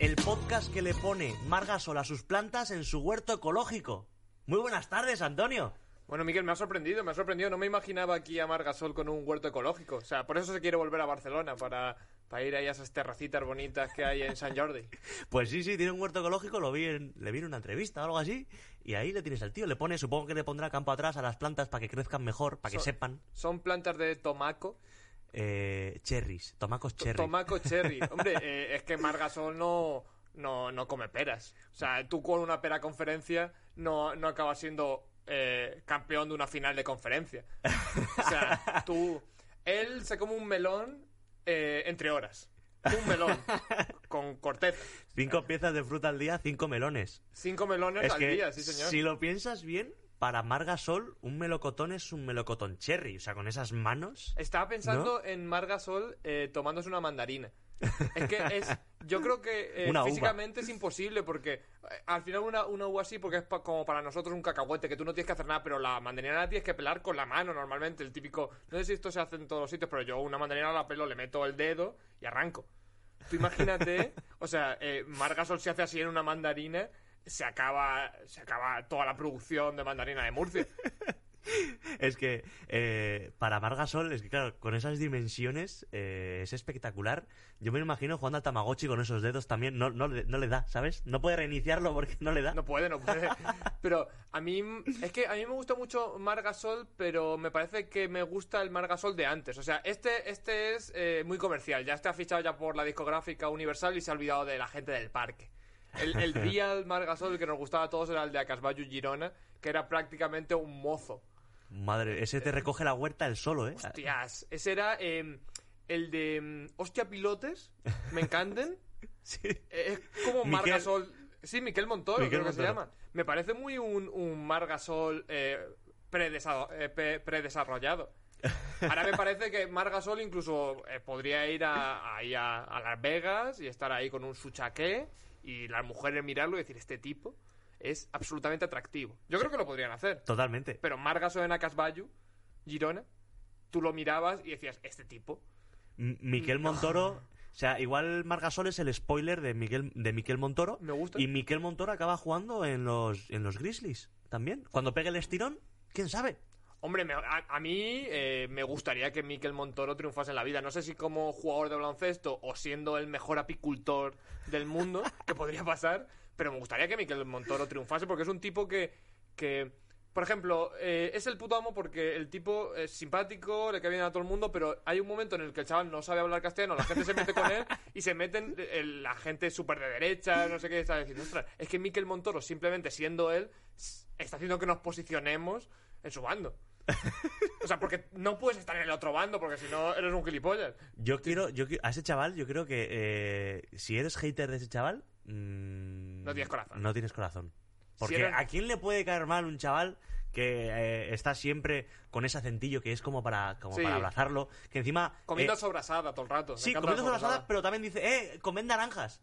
El podcast que le pone Margasol a sus plantas en su huerto ecológico. Muy buenas tardes, Antonio. Bueno, Miguel, me ha sorprendido, me ha sorprendido. No me imaginaba aquí a Margasol con un huerto ecológico. O sea, por eso se quiere volver a Barcelona, para, para ir ahí a esas terracitas bonitas que hay en San Jordi. Pues sí, sí, tiene un huerto ecológico, lo vi en, le vi en una entrevista o algo así, y ahí le tienes al tío, le pone, supongo que le pondrá campo atrás a las plantas para que crezcan mejor, para que Son- sepan. Son plantas de tomaco. Eh, cherries, tomacos to- cherry. Tomaco cherry. Hombre, eh, es que Margasol no, no, no come peras. O sea, tú con una pera conferencia no, no acabas siendo eh, campeón de una final de conferencia. O sea, tú... Él se come un melón eh, entre horas. Un melón con corteza. Cinco piezas de fruta al día, cinco melones. Cinco melones Es al que, día, sí señor. si lo piensas bien, para Margasol, un melocotón es un melocotón cherry. O sea, con esas manos. Estaba pensando en Margasol eh, tomándose una mandarina. Es que es. Yo creo que eh, físicamente es imposible porque eh, al final una, una uva así, porque es pa- como para nosotros un cacahuete, que tú no tienes que hacer nada, pero la mandarina la tienes que pelar con la mano normalmente. El típico. No sé si esto se hace en todos los sitios, pero yo una mandarina la pelo, le meto el dedo y arranco. Tú imagínate, o sea, eh, Margasol se hace así en una mandarina, se acaba, se acaba toda la producción de mandarina de Murcia. Es que eh, para Margasol, es que claro, con esas dimensiones eh, es espectacular. Yo me imagino jugando al Tamagotchi con esos dedos también. No, no, le- no le da, ¿sabes? No puede reiniciarlo porque no le da. No puede, no puede. Pero a mí, es que a mí me gusta mucho Margasol, pero me parece que me gusta el Margasol de antes. O sea, este, este es eh, muy comercial. Ya está fichado ya por la discográfica Universal y se ha olvidado de la gente del parque. El, el real Margasol que nos gustaba a todos era el de Acasbayu Girona, que era prácticamente un mozo. Madre, ese te recoge la huerta el solo, ¿eh? Hostias, ese era eh, el de mm, Hostia Pilotes, me encanten. Sí. Eh, Es como Miquel- Margasol. Sí, Miquel Montoro, Miquel creo que se llama. Me parece muy un, un Margasol eh, predesa- eh, predesarrollado. Ahora me parece que Margasol incluso eh, podría ir a, ahí a, a Las Vegas y estar ahí con un suchaqué y las mujeres mirarlo y decir, este tipo es absolutamente atractivo. Yo creo que lo podrían hacer. Totalmente. Pero Margasol en Acasbayu, Girona, tú lo mirabas y decías, este tipo. M- Miquel Montoro. O sea, igual Margasol es el spoiler de Miguel, de Miquel Montoro. Me gusta. Y Miquel Montoro acaba jugando en los, en los Grizzlies también. Cuando pegue el estirón, quién sabe. Hombre, me- a, a mí eh, me gustaría que Miquel Montoro triunfase en la vida. No sé si como jugador de baloncesto o siendo el mejor apicultor del mundo, que podría pasar, pero me gustaría que Miquel Montoro triunfase porque es un tipo que, que por ejemplo, eh, es el puto amo porque el tipo es simpático, le cae bien a todo el mundo, pero hay un momento en el que el chaval no sabe hablar castellano, la gente se mete con él y se meten eh, la gente súper de derecha, no sé qué, está diciendo, ostras, es que Miquel Montoro, simplemente siendo él, está haciendo que nos posicionemos en su bando. O sea, porque no puedes estar en el otro bando porque si no eres un gilipollas. Yo quiero, yo a ese chaval, yo creo que eh, si eres hater de ese chaval, mm, No tienes corazón. No tienes corazón. Porque eres- ¿a quién le puede caer mal un chaval que eh, está siempre con ese acentillo que es como para, como Sí. para abrazarlo? Que encima... Comiendo eh, sobrasada todo el rato. Me sí, encanta comiendo la sobrasadas, pero también dice, eh, comed naranjas.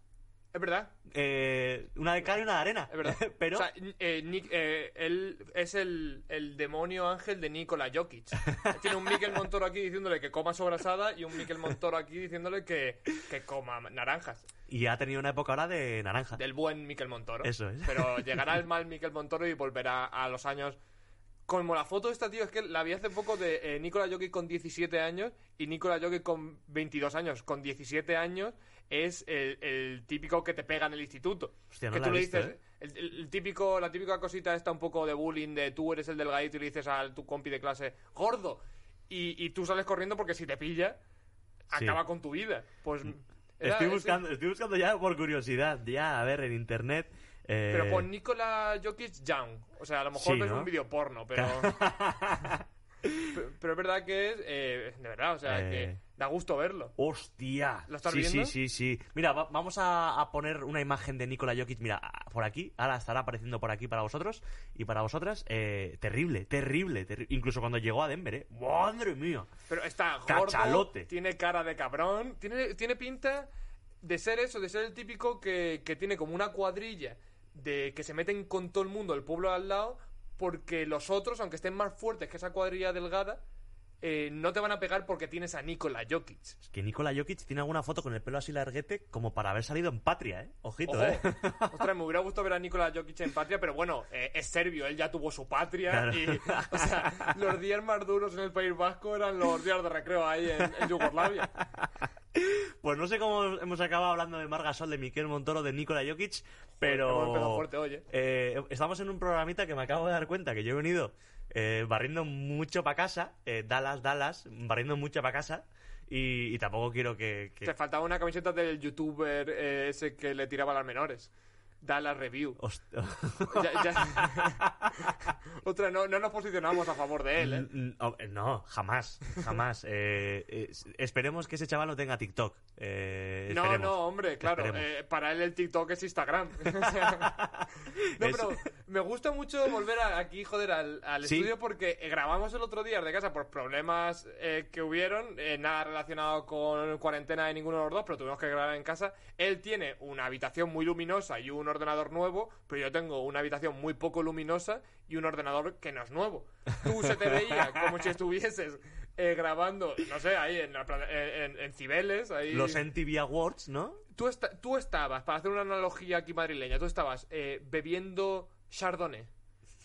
Es verdad, Eh, una de cal y una de arena. es verdad. pero... O sea, eh, Nick- eh, él es el, el demonio ángel de Nikola Jokic. Tiene un Mikel Montoro aquí diciéndole que coma sobrasada y un Mikel Montoro aquí diciéndole que, que coma naranjas. Y ha tenido una época ahora de naranja. Del buen Mikel Montoro. Eso es. Pero llegará el mal Mikel Montoro y volverá a los años. Como la foto de esta, tío, es que la vi hace poco de Nikola Jokic con 17 años y Nikola Jokic con 22 años. Con 17 años es el, el típico que te pega en el instituto. Hostia, no que tú le visto, dices, ¿eh? el, típico, la típica cosita esta un poco de bullying de tú eres el delgadito y le dices a tu compi de clase, gordo. Y, y tú sales corriendo porque si te pilla, Sí. acaba con tu vida. Pues era Estoy buscando, estoy buscando ya por curiosidad, ya, a ver, en internet. Eh, Pero pon Nikola Jokic Young. O sea, a lo mejor Sí, ves ¿no? un vídeo porno, pero... pero... pero es verdad que es... eh, de verdad, o sea, Eh. que da gusto verlo. ¡Hostia! ¿Lo estás sí, viendo? sí, sí, sí. Mira, va- vamos a, a poner una imagen de Nikola Jokic, mira, a- por aquí. Ahora estará apareciendo por aquí para vosotros y para vosotras. Eh, terrible, terrible, terri- Incluso cuando llegó a Denver, ¿eh? ¡Madre mía! Pero está gordo, Cachalote. tiene cara de cabrón, tiene, tiene pinta de ser eso, de ser el típico que, que tiene como una cuadrilla de que se meten con todo el mundo, el pueblo al lado, porque los otros, aunque estén más fuertes que esa cuadrilla delgada, eh, no te van a pegar porque tienes a Nikola Jokic. Es que Nikola Jokic tiene alguna foto con el pelo así larguete como para haber salido en patria, ¿eh? Ojito, Ojo. ¿eh? Ostras, me hubiera gustado ver a Nikola Jokic en patria, pero bueno, eh, es serbio, él ya tuvo su patria Claro. y, o sea, los días más duros en el País Vasco eran los días de recreo ahí en, en Yugoslavia. Pues no sé cómo hemos acabado hablando de Margasol, de Miquel Montoro, de Nikola Jokic, pero... Hemos fuerte hoy, ¿eh? Eh, estamos en un programita que me acabo de dar cuenta que yo he venido eh, barriendo mucho para casa, eh, Dallas, Dallas, barriendo mucho para casa, y, y tampoco quiero que... que- Te faltaba una camiseta del youtuber eh, ese que le tiraba a las menores. Da la review. Ya- ya- Otra, no, no nos posicionamos a favor de él, ¿eh? N- No, no, jamás, jamás. Eh, eh, esperemos que ese chaval no tenga TikTok. Eh, No, no, hombre, claro. Eh, para él el TikTok es Instagram. No, pero me gusta mucho volver a- aquí, joder, al, al Sí. estudio porque eh, grabamos el otro día de casa por problemas eh, que hubieron, eh, nada relacionado con cuarentena de ninguno de los dos, pero tuvimos que grabar en casa. Él tiene una habitación muy luminosa y un ordenador nuevo, pero yo tengo una habitación muy poco luminosa y un ordenador que no es nuevo. Tú se te veía como si estuvieses eh, grabando, no sé, ahí en, la pla- en, en- Cibeles, ahí... Los MTV Awards, ¿no? Tú, esta- tú estabas, para hacer una analogía aquí madrileña, tú estabas eh, bebiendo Chardonnay,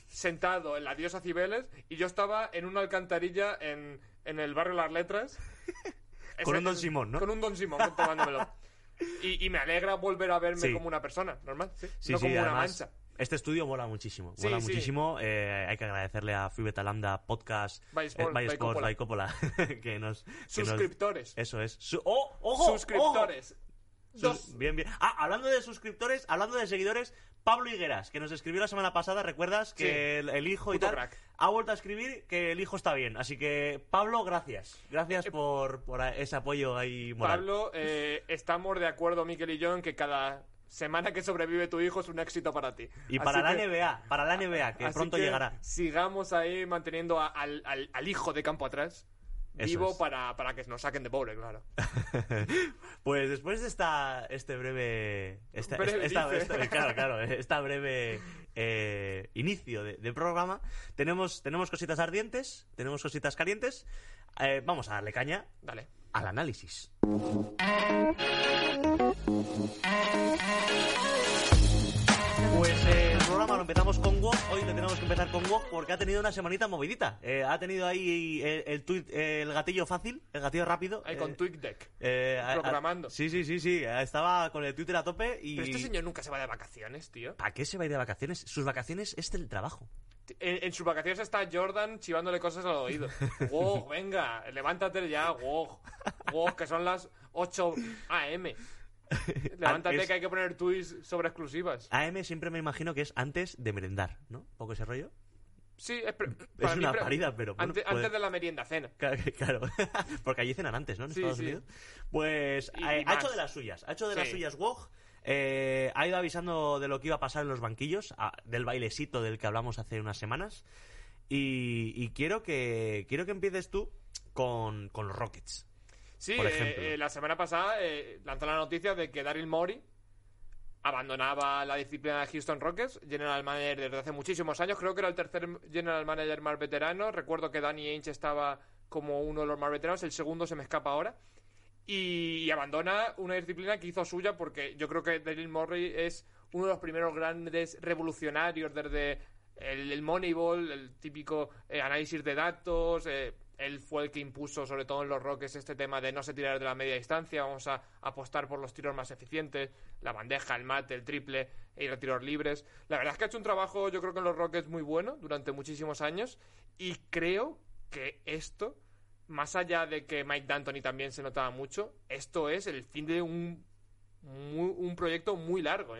sentado en la diosa Cibeles, y yo estaba en una alcantarilla en, en el barrio Las Letras. Con Ese- un Don Simón, ¿no? Con un Don Simón tomándomelo. Y, y me alegra volver a verme Sí. como una persona, normal, sí. Sí, no como una además, mancha. Este estudio mola muchísimo. Mola muchísimo. Eh, hay que agradecerle a Fibeta Lambda Podcast, By Sport, eh, by by Sport, Coppola. by Coppola, que nos... que nos- Suscriptores. Eso es. Su- ¡Oh! ¡Ojo! Suscriptores. ¡Ojo! Sus-. Bien, bien. Ah, hablando de suscriptores, hablando de seguidores, Pablo Higueras, que nos escribió la semana pasada, ¿recuerdas? Que Sí. el, el hijo y Puto tal. crack. Ha vuelto a escribir que el hijo está bien. Así que, Pablo, gracias. Gracias por, por ese apoyo ahí moral. Pablo, eh, estamos de acuerdo, Miquel y yo, en que cada semana que sobrevive tu hijo es un éxito para ti. Y Así para la NBA, para la NBA, que pronto que llegará. Sigamos ahí manteniendo a- al, al- al hijo de campo atrás vivo es. para, para que nos saquen de pobre, claro. Pues después de esta este breve esta, Breve, esta- dice. esta- claro claro esta breve eh, inicio de, de programa tenemos tenemos cositas ardientes tenemos cositas calientes Eh, vamos a darle caña Dale. al análisis eh, el empezamos con WoW, hoy lo tenemos que empezar con WoW porque ha tenido una semanita movidita. Eh, ha tenido ahí el, el, tuit- el gatillo fácil, el gatillo rápido. Ahí eh, con eh, a- a- Programando. sí, sí, sí, sí. eh, Estaba con el Twitter a tope y. Pero este señor nunca se va de vacaciones, tío. ¿Para qué se va a ir de vacaciones? Sus vacaciones es del trabajo. En, en sus vacaciones está Jordan chivándole cosas al oído. ¡Wow! Venga, levántate ya, wow. Wow, que son las 8 AM. Levántate que hay que poner tweets sobre exclusivas. AM siempre me imagino que es antes de merendar, ¿no? Un poco ese rollo. Sí, es, Es una parida, pero bueno, antes, puede- antes de la merienda cena. Claro, claro. porque allí cenan antes, ¿no? En Sí, Estados sí. Unidos. Pues Y- eh, y ha hecho de las suyas. Ha hecho de las suyas WOG. eh, ha ido avisando de lo que iba a pasar en los banquillos, a- del bailecito del que hablamos hace unas semanas. Y, y quiero que quiero que empieces tú con, con los Rockets. Sí, por eh, ejemplo. eh, la semana pasada eh, lanzó la noticia de que Daryl Morey abandonaba la disciplina de Houston Rockets, general manager desde hace muchísimos años. Creo que era el tercer general manager más veterano. Recuerdo que Danny Ainge estaba como uno de los más veteranos. El segundo se me escapa ahora. Y, y abandona una disciplina que hizo suya porque yo creo que Daryl Morey es uno de los primeros grandes revolucionarios desde el, el Moneyball, el típico eh, análisis de datos. eh, él fue el que impuso, sobre todo en los Rockets, este tema de no se tirar de la media distancia, vamos a apostar por los tiros más eficientes, la bandeja, el mate, el triple y los tiros libres. La verdad es que ha hecho un trabajo, yo creo que en los Rockets muy bueno durante muchísimos años y creo que esto, más allá de que Mike D'Antoni también se notaba mucho, esto es el fin de un, un proyecto muy largo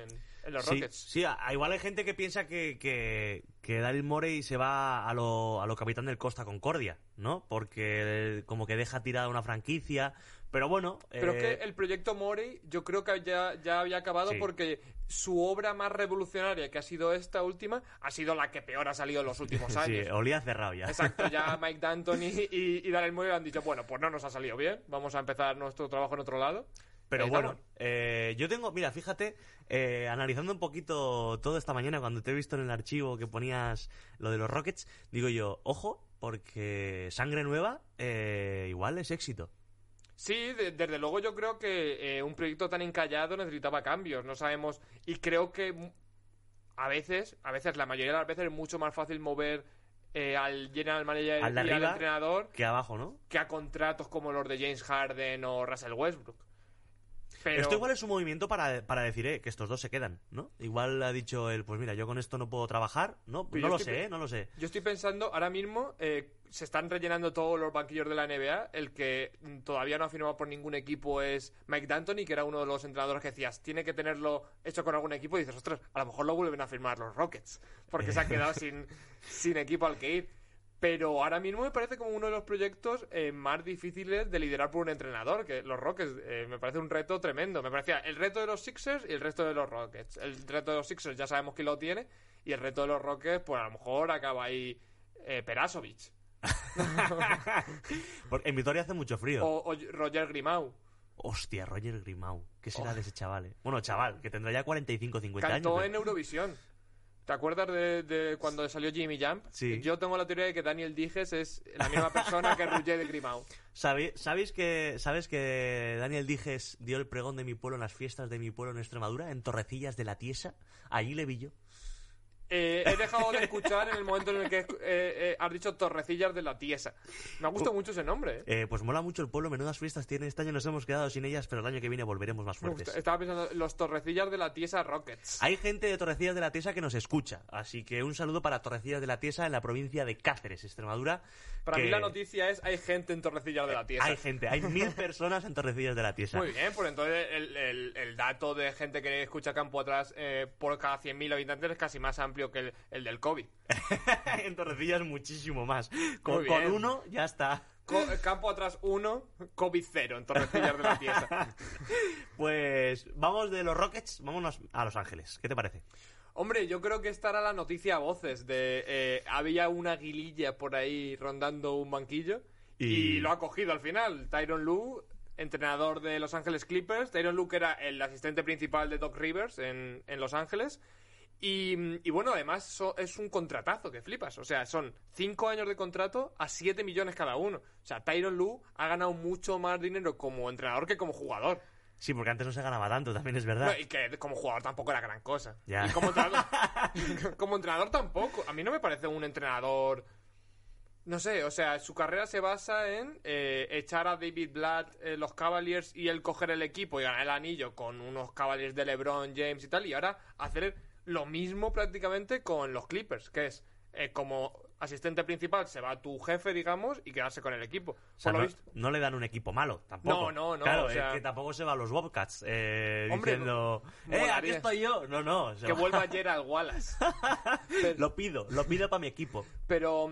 en los Sí, Rockets. sí, a- a- igual hay gente que piensa que, que, que Daryl Morey se va a lo, a lo capitán del Costa Concordia, ¿no? Porque eh, como que deja tirada una franquicia. Pero bueno. Pero eh, es que el proyecto Morey yo creo que ya, ya había acabado Sí. porque su obra más revolucionaria, que ha sido esta última, ha sido la que peor ha salido en los últimos sí, años. olía cerrado ya. Exacto, ya Mike Danton y, y, y Daryl Morey han dicho, bueno, pues no nos ha salido bien, vamos a empezar nuestro trabajo en otro lado. Pero bueno, eh, yo tengo, mira, fíjate, eh, analizando un poquito todo esta mañana, cuando te he visto en el archivo que ponías lo de los Rockets, digo yo, ojo, porque sangre nueva eh, igual es éxito. Sí, de- desde luego yo creo que un proyecto tan encallado necesitaba cambios, no sabemos, y creo que a veces, a veces, la mayoría de las veces es mucho más fácil mover eh, al general manager Al y al entrenador Que abajo, ¿no? que a contratos como los de James Harden o Russell Westbrook. Pero Esto igual es un movimiento para, para decir eh, que estos dos se quedan, ¿no? Igual ha dicho él, pues mira, yo con esto no puedo trabajar, ¿no? Pero no lo estoy sé, ¿eh? No lo sé. yo estoy pensando, ahora mismo eh, se están rellenando todos los banquillos de la NBA. El que mm, todavía no ha firmado por ningún equipo es Mike D'Antoni, que era uno de los entrenadores que decías, tiene que tenerlo hecho con algún equipo. Y dices, ostras, a lo mejor lo vuelven a firmar los Rockets, porque se ha quedado sin, sin equipo al que ir. Pero ahora mismo me parece como uno de los proyectos eh, más difíciles de liderar por un entrenador, que los Rockets eh, me parece un reto tremendo. Me parecía el reto de los Sixers y el resto de los Rockets. El reto de los Sixers ya sabemos quién lo tiene, y el reto de los Rockets, pues a lo mejor acaba ahí eh, Perasovic en Vitoria hace mucho frío. o, o Roger Grimau. Hostia, Roger Grimau. ¿Qué será Oh. de ese chaval? eh? Bueno, chaval, que tendrá ya 45 50 Cantó años. en. Eurovisión. ¿Te acuerdas de, de cuando salió Jimmy Jump? Sí. Yo tengo la teoría de que Daniel Dijes es la misma persona que Roger Grimau. ¿Sabe- ¿Sabéis que, ¿Sabes que Daniel Dijes dio el pregón de mi pueblo en las fiestas de mi pueblo en Extremadura, en Torrecillas de la Tiesa? Allí le vi yo. Eh, he dejado de escuchar en el momento en el que eh, eh, has dicho Torrecillas de la Tiesa. Me ha gustado mucho ese nombre. pues mola mucho el pueblo, menudas fiestas tiene. Este año nos hemos quedado sin ellas, pero el año que viene volveremos más fuertes. Estaba pensando, los Torrecillas de la Tiesa Rockets. Hay gente de Torrecillas de la Tiesa que nos escucha, así que un saludo para Torrecillas de la Tiesa en la provincia de Cáceres, Extremadura. Para que mí la noticia es, hay gente en Torrecillas de la Tiesa. Hay gente, hay mil personas en Torrecillas de la Tiesa. Muy bien, pues entonces el, el- el dato de gente que escucha Campo Atrás por cada 100.000 habitantes es casi más amplio que el, el del COVID. en Torrecillas muchísimo más. Con, uno ya está. Co- eh, campo Atrás 1, COVID 0 en Torrecillas de la Tiesa. Pues vamos de los Rockets, vámonos a Los Ángeles. ¿Qué te parece? Hombre, yo creo que esta era la noticia a voces de... eh, había una guililla por ahí rondando un banquillo y, Y- lo ha cogido al final. Tyron Lue, entrenador de Los Ángeles Clippers. Tyron Lue que era el asistente principal de Doc Rivers en, en Los Ángeles. Y, y bueno, además so- es un contratazo que flipas. O sea, son 5 años de contrato a 7 millones cada uno. O sea, Tyron Lue ha ganado mucho más dinero como entrenador que como jugador. Sí, porque antes no se ganaba tanto, también es verdad. No, y que como jugador tampoco era gran cosa. Ya. Y como entrenador, como entrenador tampoco. A mí no me parece un entrenador. No sé, o sea, su carrera se basa en eh, echar a David Blatt eh, los Cavaliers y él coger el equipo y ganar el anillo con unos Cavaliers de LeBron James y tal, y ahora hacer lo mismo prácticamente con los Clippers, que es eh, como asistente principal se va tu jefe, digamos, y quedarse con el equipo. O sea, no, no le dan un equipo malo, tampoco. No, no, no, Claro, o sea- es que tampoco se va a los Bobcats eh, Hombre, diciendo, ¡eh, aquí estoy yo! No, no. que va- vuelva Gerald Wallace. lo pido, lo pido para mi equipo. Pero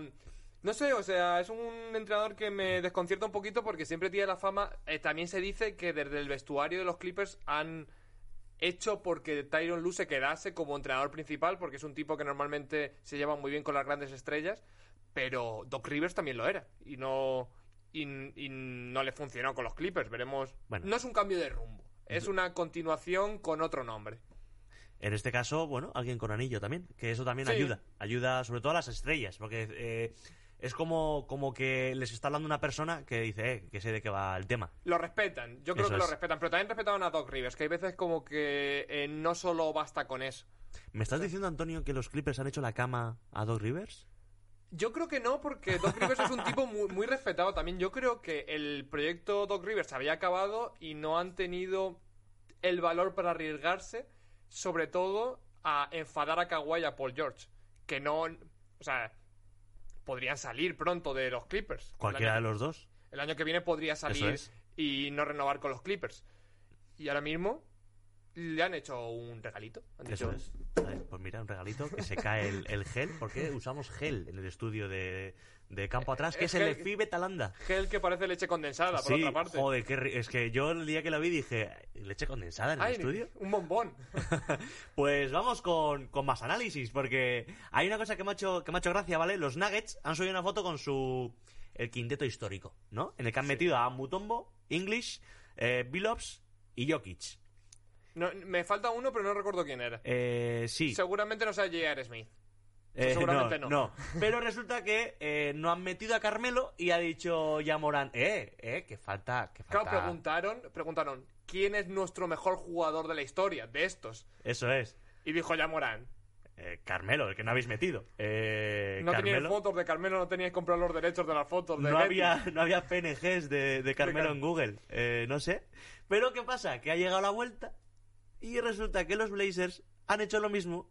no sé, o sea, es un entrenador que me desconcierta un poquito porque siempre tiene la fama. eh, también se dice que desde el vestuario de los Clippers han hecho porque Tyron Lue se quedase como entrenador principal, porque es un tipo que normalmente se lleva muy bien con las grandes estrellas, pero Doc Rivers también lo era y no y, y no le funcionó con los Clippers. Veremos. Bueno. No es un cambio de rumbo, es una continuación con otro nombre. En este caso, bueno, alguien con anillo también, que eso también Sí. ayuda. Ayuda sobre todo a las estrellas, porque eh, es como, como que les está hablando una persona que dice, eh, que sé de qué va el tema. Lo respetan, yo creo Eso que lo es. respetan, pero también respetaban a Doc Rivers, que hay veces como que eh, no solo basta con eso. ¿Me estás diciendo, Antonio, que los Clippers han hecho la cama a Doc Rivers? Yo creo que no, porque Doc Rivers es un tipo muy, muy respetado también. Yo creo que el proyecto Doc Rivers había acabado y no han tenido el valor para arriesgarse, sobre todo a enfadar a Kawhi y a Paul George. Que no. O sea, podrían salir pronto de los Clippers. Cualquiera de los dos. el año que viene podría salir es. y no renovar con los Clippers. Y ahora mismo le han hecho un regalito. Han Eso dicho, es. Pues mira, un regalito que se cae el, el gel. ¿Por qué usamos gel en el estudio de, de campo atrás? Que es es el de Fibe Talanda. Gel que parece leche condensada, por Sí, otra parte. joder, qué es que yo el día que la vi dije, ¿leche condensada en el estudio? un bombón. Pues vamos con, con más análisis, porque hay una cosa que me, ha hecho, que me ha hecho gracia, ¿vale? Los Nuggets han subido una foto con su... el quinteto histórico, ¿no? En el que han metido a Mutombo, English, eh, Billups y Jokic. No, me falta uno, pero no recuerdo quién era. Eh, sí. Seguramente no sea J.R. Smith. Eh, seguramente no. Pero resulta que eh, no han metido a Carmelo y ha dicho ya Morán, eh, eh, que falta, que Claro, falta. preguntaron, preguntaron, ¿quién es nuestro mejor jugador de la historia de estos? Eso es. Y dijo ya Morán. Eh, Carmelo, el que no habéis metido. Eh, No teníais Carmelo. fotos de Carmelo, no teníais que comprar los derechos de las fotos de no había, no había PNGs de, de Carmelo Car- en Google. Eh, no sé. Pero ¿qué pasa? Que ha llegado la vuelta y resulta que los Blazers han hecho lo mismo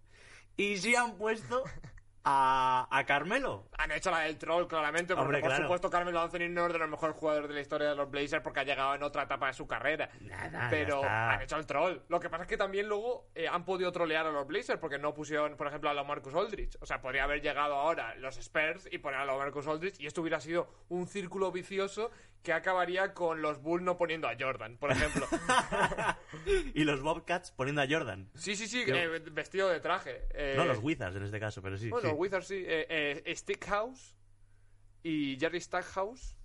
y sí han puesto a, a Carmelo. Han hecho la del troll, claramente, porque Hombre, por claro. supuesto Carmelo Anthony no es de los mejores jugadores de la historia de los Blazers porque ha llegado en otra etapa de su carrera. Nada, Pero han hecho el troll. Lo que pasa es que también luego eh, han podido trolear a los Blazers porque no pusieron, por ejemplo, a los Marcus Aldridge. O sea, podría haber llegado ahora los Spurs y poner a los Marcus Aldridge y esto hubiera sido un círculo vicioso que acabaría con los Bulls no poniendo a Jordan, por ejemplo. y los Bobcats poniendo a Jordan. sí, sí, sí, eh, vestido de traje. Eh, No, los Wizards en este caso, pero sí. Bueno, sí. Los Wizards sí. Eh, eh, Stickhouse y Jerry Stackhouse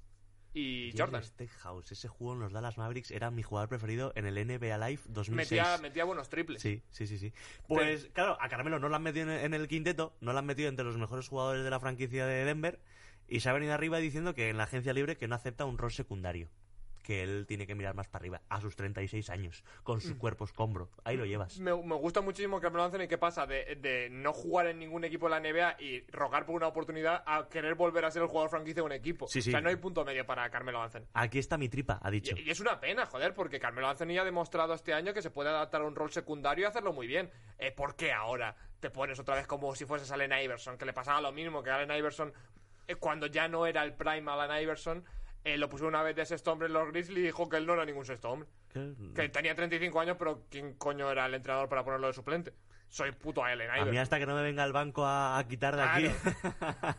y Jerry Jordan. Stackhouse, ese juego en los Dallas Mavericks era mi jugador preferido en el NBA Live 2006. Metía, metía buenos triples. Sí, sí, sí, sí. Pues claro, a Carmelo no lo han metido en- en el quinteto, no lo han metido entre los mejores jugadores de la franquicia de Denver y se ha venido arriba diciendo que en la agencia libre que no acepta un rol secundario. Que él tiene que mirar más para arriba, a sus 36 años, con Mm. su cuerpo escombro. Ahí lo llevas. Me, me gusta muchísimo Carmelo Anthony que pasa de, de no jugar en ningún equipo de la NBA y rogar por una oportunidad a querer volver a ser el jugador franquicia de un equipo. Sí, sí. O sea, no hay punto medio para Carmelo Anthony. Aquí está mi tripa, ha dicho. Y, y es una pena, joder, porque Carmelo Anthony ha demostrado este año que se puede adaptar a un rol secundario y hacerlo muy bien. Eh, ¿Por qué ahora te pones otra vez como si fueses Allen Iverson? Que le pasaba lo mismo, que Allen Iverson, eh, cuando ya no era el prime Allen Iverson, eh, lo puso una vez de sexto hombre en los Grizzlies y dijo que él no era ningún sexto hombre. ¿Qué? Que tenía 35 años, pero ¿quién coño era el entrenador para ponerlo de suplente? Soy puto Allen A mí hasta que no me venga el banco a, a quitar de aquí.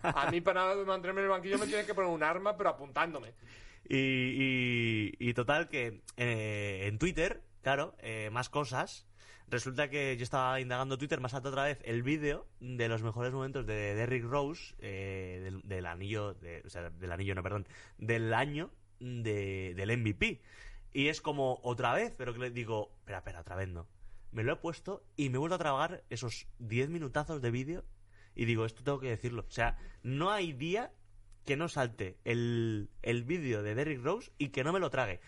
A mí para mantenerme en el banquillo me tienes que poner un arma, pero apuntándome. Y, y- y total que eh, en Twitter, claro, eh, más cosas. Resulta que yo estaba indagando Twitter más alto otra vez el vídeo de los mejores momentos de Derrick Rose eh, del, del anillo, de- o sea, del anillo, no, perdón, del año de- del MVP. Y es como otra vez, pero que le digo, espera, espera, otra vez no. Me lo he puesto y me he vuelto a trabajar esos 10 minutazos de vídeo y digo, esto tengo que decirlo. O sea, no hay día que no salte el, el vídeo de Derrick Rose y que no me lo trague.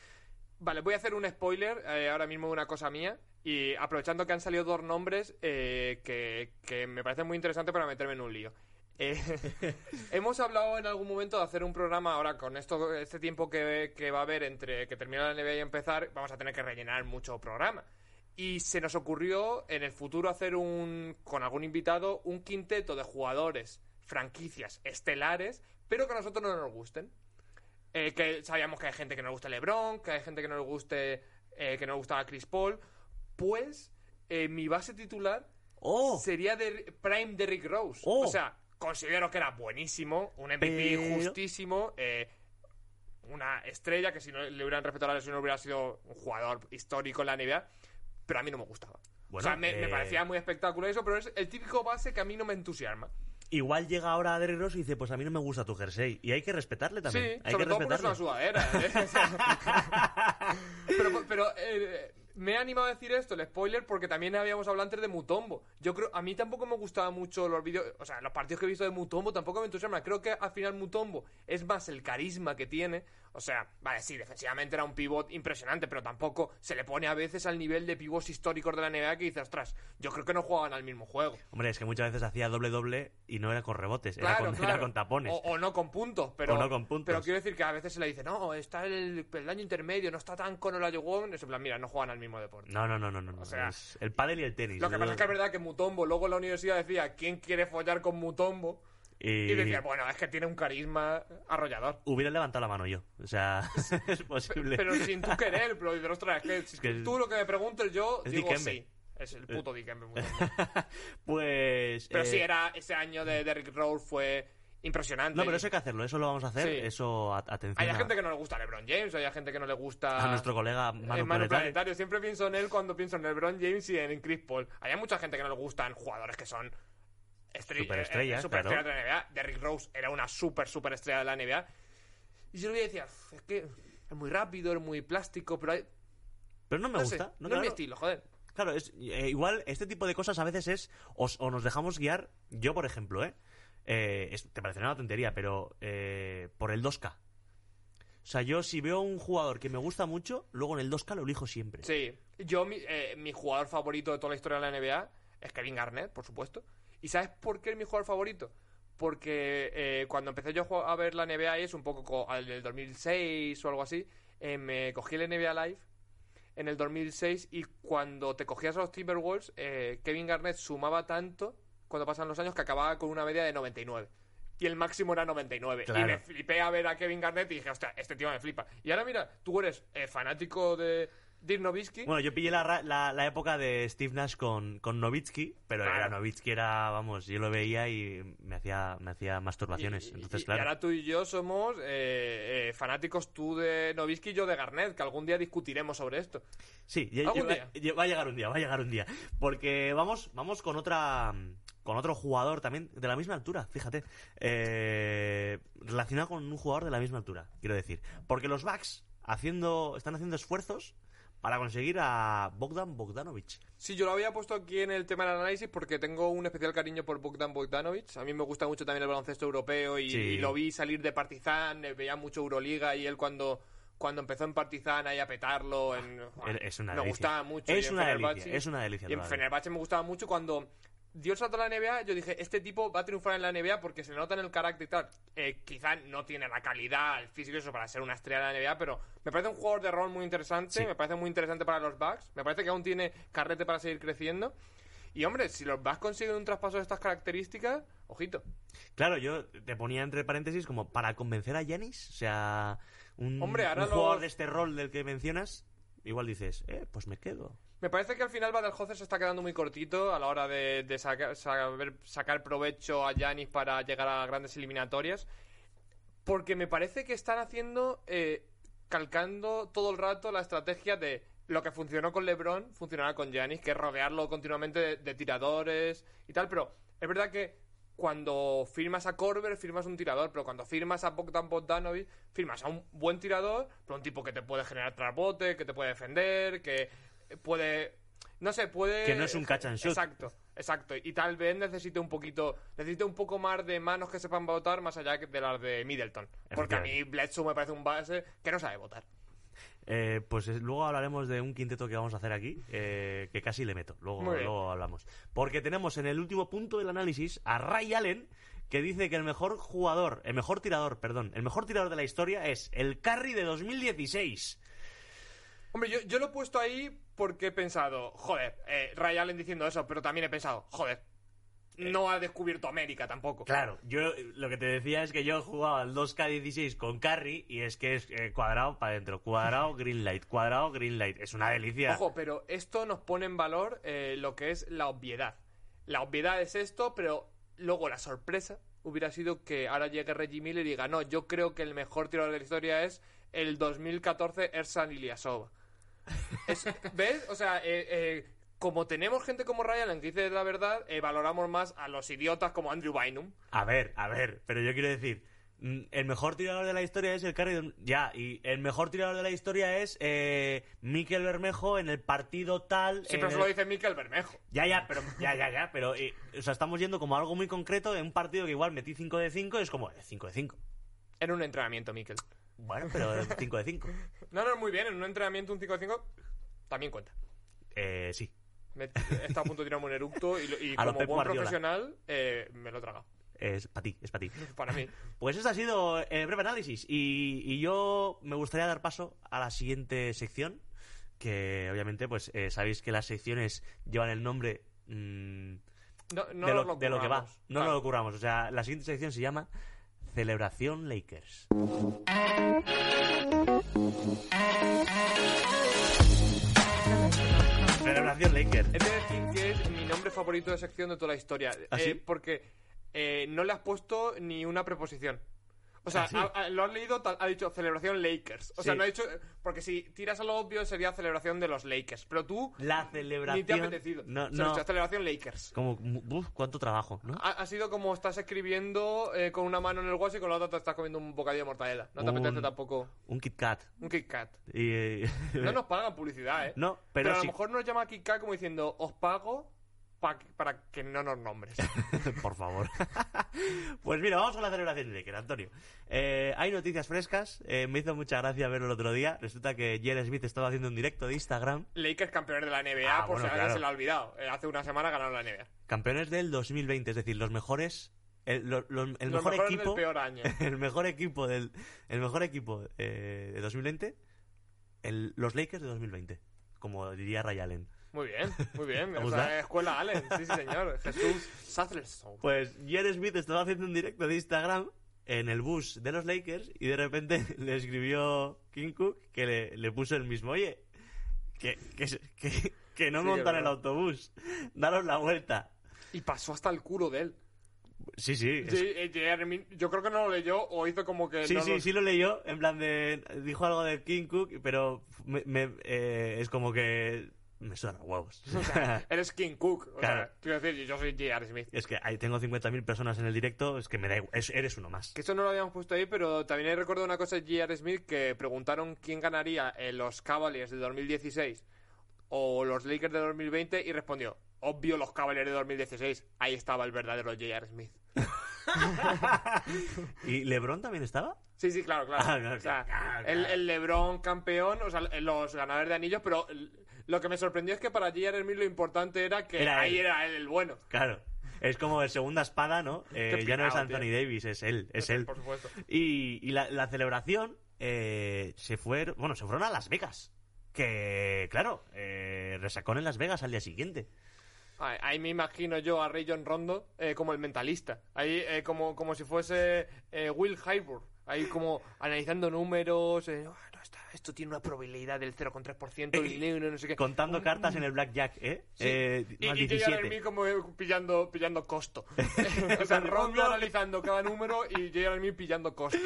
Vale, voy a hacer un spoiler eh, ahora mismo de una cosa mía. Y aprovechando que han salido dos nombres eh, que, que me parecen muy interesantes para meterme en un lío. Eh, hemos hablado en algún momento de hacer un programa ahora con esto este tiempo que, que va a haber entre que termina la NBA y empezar, vamos a tener que rellenar mucho programa. Y se nos ocurrió en el futuro hacer un con algún invitado un quinteto de jugadores, franquicias estelares, pero que a nosotros no nos gusten. Eh, que sabíamos que hay gente que no le gusta LeBron, que hay gente que no le guste eh, que no le gustaba Chris Paul. Pues eh, mi base titular ¡Oh! sería de Prime de Rick Rose. Oh. O sea, considero que era buenísimo, un MVP Pero- justísimo, eh, una estrella que si no le hubieran respetado a la lesión hubiera sido un jugador histórico en la NBA, pero a mí no me gustaba. Bueno, o sea, me, me parecía muy espectacular eso, pero es el típico base que a mí no me entusiasma. Igual llega ahora Derrick Rose y dice, pues a mí no me gusta tu jersey. Y hay que respetarle también. Sí, hay sobre que todo porque es una respetarle. sudadera. ¿eh? pero pero eh, me he animado a decir esto, el spoiler, porque también habíamos hablado antes de Mutombo. Yo creo, a mí tampoco me gustaban mucho los vídeos, o sea, los partidos que he visto de Mutombo tampoco me entusiasman. Creo que al final Mutombo es más el carisma que tiene. O sea, vale, sí, defensivamente era un pivot impresionante, pero tampoco se le pone a veces al nivel de pivots históricos de la NBA que dices, ostras, yo creo que no juegan al mismo juego. Hombre, es que muchas veces hacía doble-doble y no era con rebotes, era, con, claro. era con tapones. O, o no con puntos, pero. O no con puntos. Pero quiero decir que a veces se le dice, no, está el peldaño intermedio, no está tan con el Ayogón. Es en plan, mira, no juegan al mismo deporte. No, no, no, no, no. no. O sea, es el pádel y el tenis. Lo que pasa es que es verdad que Mutombo, luego en la universidad decía, ¿quién quiere follar con Mutombo? Y, Y decías, bueno, es que tiene un carisma arrollador. hubiera levantado la mano yo. O sea, es posible. Pero sin tú querer, pero dices, ostras, es que si que- tú lo que me preguntes yo, Es digo Dikembe. sí. Es el puto Dikembe. muy bien. pues. Pero eh, sí, era ese año de Derrick Rose fue impresionante. No, pero eso hay que hacerlo, eso lo vamos a hacer. Sí. Eso, atención. Hay a, gente que no le gusta LeBron James, hay gente que no le gusta... a nuestro colega eh, Manu Manu Planetario. Planetario. Siempre pienso en él cuando pienso en LeBron James y en Chris Paul. Hay mucha gente que no le gustan jugadores que son estre- Superestrellas, eh, superestrellas claro. de la NBA. Derrick Rose era una super, super estrella de la NBA. Y yo le decía, "Uf, es que es muy rápido, es muy plástico, pero hay- Pero no me no, sé, gusta. no, claro. es mi estilo, joder. Claro, es, eh, igual este tipo de cosas a veces es. os- o nos dejamos guiar. Yo, por ejemplo, ¿eh? Eh, es- te parecerá una tontería, pero. eh, por el 2K. O sea, yo si veo un jugador que me gusta mucho, luego en el 2K lo elijo siempre. Sí, yo, mi, mi jugador favorito de toda la historia de la NBA es Kevin Garnett, por supuesto. ¿Y sabes por qué es mi jugador favorito? Porque eh, cuando empecé yo a ver la NBA, y es un poco co- al del 2006 o algo así, eh, me cogí el NBA Live en el 2006 y cuando te cogías a los Timberwolves, eh, Kevin Garnett sumaba tanto cuando pasan los años que acababa con una media de 99. Y el máximo era 99. Claro. Y me flipé a ver a Kevin Garnett y dije, hostia, este tío me flipa. Y ahora mira, tú eres eh, fanático de Dirk Nowitzki. Bueno, yo pillé la, la, la época de Steve Nash con, con Nowitzki, pero Claro. era Nowitzki era, vamos, yo lo veía y me hacía, me hacía masturbaciones. Y- Entonces, y- claro. Y ahora tú y yo somos eh, eh, fanáticos, tú de Nowitzki y yo de Garnett, que algún día discutiremos sobre esto. Sí, ya- ¿Algún ya- ya- va a llegar un día, va a llegar un día. Porque vamos, vamos con otra. Con otro jugador también de la misma altura, fíjate. Eh, relacionado con un jugador de la misma altura, quiero decir. Porque los Bucks haciendo, están haciendo esfuerzos para conseguir a Bogdan Bogdanovic. Sí, yo lo había puesto aquí en el tema del análisis porque tengo un especial cariño por Bogdan Bogdanovic. A mí me gusta mucho también el baloncesto europeo y, Sí. y lo vi salir de Partizan, eh, veía mucho Euroliga y él cuando, cuando empezó en Partizan ahí a petarlo, en, Es una me delicia. gustaba mucho. Es una delicia, es una delicia Y en. Fenerbahce me gustaba mucho cuando dio el salto a la NBA, yo dije, este tipo va a triunfar en la NBA porque se nota en el carácter y tal. Eh, quizá no tiene la calidad, el físico y eso para ser una estrella de la NBA, pero me parece un jugador de rol muy interesante, Sí. me parece muy interesante para los Bucks, me parece que aún tiene carrete para seguir creciendo. Y hombre, si los Bucks consiguen un traspaso de estas características, ojito. Claro, yo te ponía entre paréntesis como para convencer a Yanis, o sea, un, Hombre, ahora un jugador de este rol del que mencionas, igual dices, eh, pues me quedo. Me parece que al final Badelhofer se está quedando muy cortito a la hora de, de saber sacar provecho a Yanis para llegar a grandes eliminatorias. Porque me parece que están haciendo, eh, calcando todo el rato la estrategia de lo que funcionó con LeBron, funcionará con Yanis, que rodearlo continuamente de, tiradores y tal. Pero es verdad que cuando firmas a Corber, firmas un tirador, pero cuando firmas a Bogdan Bogdanovic, firmas a un buen tirador, pero un tipo que te puede generar trasbote, que te puede defender, que puede... No sé, puede... Que no es un catch and shoot. Exacto, exacto. Y tal vez necesite un poquito, necesite un poco más de manos que sepan votar más allá que de las de Middleton. Porque a mí. Bledsoe me parece un base que no sabe votar. Eh, pues es- luego hablaremos de un quinteto que vamos a hacer aquí, eh, que casi le meto. Luego, luego hablamos. Porque tenemos en el último punto del análisis a Ray Allen, que dice que el mejor jugador, el mejor tirador, perdón, el mejor tirador de la historia es el Curry de 2016. Hombre, yo, yo lo he puesto ahí porque he pensado, joder, eh, Ray Allen diciendo eso, pero también he pensado, joder, no ha descubierto América tampoco. Claro, yo lo que te decía es que yo he jugado al 2K16 con Curry y es que es eh, cuadrado para adentro, cuadrado, green light, cuadrado, green light. Es una delicia. Ojo, pero esto nos pone en valor eh, lo que es la obviedad. La obviedad es esto, pero luego la sorpresa hubiera sido que ahora llegue Reggie Miller y diga, no, yo creo que el mejor tirador de la historia es el 2014 Ersan Ilyasova. Es- ¿Ves? O sea, eh, eh, como tenemos gente como Ryan que dice la verdad, eh, valoramos más a los idiotas como Andrew Bynum. A ver, a ver, pero yo quiero decir, mm, el mejor tirador de la historia es el Curry. de- Ya, y el mejor tirador de la historia es eh, Miquel Bermejo en el partido tal. Se lo el- dice Mikel Bermejo. Ya, ya, pero ya, ya, ya, pero eh, o sea, estamos yendo como a algo muy concreto en un partido que igual metí 5 de 5 y es como eh, 5 de 5. En un entrenamiento, Mikel. Bueno, pero 5 de 5. No, no, muy bien, en un entrenamiento un 5 de 5 también cuenta. Eh, sí. Me he estado a punto de tirarme un eructo y, lo- y A lo como Pep buen Guardiola. profesional eh, me lo he tragado. Es para ti, es para ti. Para mí. Pues ese ha sido el breve análisis. Y, y yo me gustaría dar paso a la siguiente sección. Que obviamente, pues eh, sabéis que las secciones llevan el nombre mm, No, no de, nos lo, lo de lo que va. curramos. No Claro. lo curramos. O sea, la siguiente sección se llama Celebración Lakers. Celebración Lakers. He de decir que es mi nombre favorito de sección de toda la historia. ¿Ah, Eh, sí? porque eh, no le has puesto ni una preposición. O sea, ¿Ah, sí? ha- ha- lo has leído, ha dicho celebración Lakers. O sea, no ha dicho. Porque si tiras a lo obvio sería celebración de los Lakers. Pero tú La ni te ha celebración. apetecido. No, Se lo no. dicho, celebración Lakers. Como, uf, cuánto trabajo, ¿no? Ha, ha sido como estás escribiendo eh, con una mano en el hueso y con la otra te estás comiendo un bocadillo de mortadela. No te Un- apetece tampoco Un Kit Kat. un Kit Kat. Y, eh, No nos pagan publicidad, ¿eh? No, pero, pero, a lo mejor nos llama Kit Kat como diciendo, os pago pa- para que no nos nombres. Por favor. pues mira, vamos con la celebración de Lakers, Antonio. Eh, hay noticias frescas. eh, me hizo mucha gracia verlo el otro día. Resulta que Jerry Smith estaba haciendo un directo de Instagram. Lakers campeones de la NBA, Ah, por bueno, si a claro. se lo ha olvidado. Eh, hace una semana ganaron la NBA. Campeones del 2020, es decir, los mejores. El, lo- lo- el Los mejor equipo. del peor año. El mejor equipo del. El mejor equipo eh, de 2020. el- los Lakers de 2020. Como diría Ray Allen. Muy bien, muy bien. ¿Te O sea, escuela Allen, sí, sí, señor. Jesús Sutherland. Pues Jerry Smith estaba haciendo un directo de Instagram en el bus de los Lakers y de repente le escribió King Cook que le, le puso el mismo, oye, que, que, que, que no Sí, montan el autobús, daros la vuelta. Y pasó hasta el culo de él. Sí, sí. es- Sí, eh, Jeremy- yo creo que no lo leyó o hizo como que. Sí, no sí, sí lo leyó, en plan de... Dijo algo de King Cook, pero me- me- eh, es como que... Me suena huevos. O sea, eres King Cook. O Claro. sea, quiero decir, yo soy J.R. Smith. es que ahí tengo 50.000 personas en el directo, es que me da igual, es- eres uno más. Que eso no lo habíamos puesto ahí, pero también recuerdo una cosa de J.R. Smith que preguntaron quién ganaría en los Cavaliers de 2016 o los Lakers de 2020 y respondió, obvio los Cavaliers de 2016. Ahí estaba el verdadero J.R. Smith. ¿Y LeBron también estaba? Sí, sí, claro, claro. Ah, claro, o sea, claro, el, claro. el LeBron campeón, o sea, los ganadores de anillos, pero lo que me sorprendió es que para J.R. Smith lo importante era que Era ahí él. era él el bueno. Claro. Es como el segunda espada, ¿no? Eh, Qué ya no es Anthony tío. Davis, es él, es él. Por supuesto. Y, y la, la celebración eh, se fue, bueno, se fueron a Las Vegas. Que, claro, eh, resacón en Las Vegas al día siguiente. Ahí, me imagino yo a Rayon Rondo eh, como el mentalista. Ahí eh, como, como si fuese eh, Will Hyburn. Ahí como analizando números. Eh, "Ah, no, está- esto tiene una probabilidad del 0,3% y no, no sé qué. Contando cartas en el blackjack, ¿eh? Sí. eh Y, más y J.R. 17. Smith como eh, pillando, pillando costo. o sea, Rondo analizando cada número y J.R. Smith pillando costo.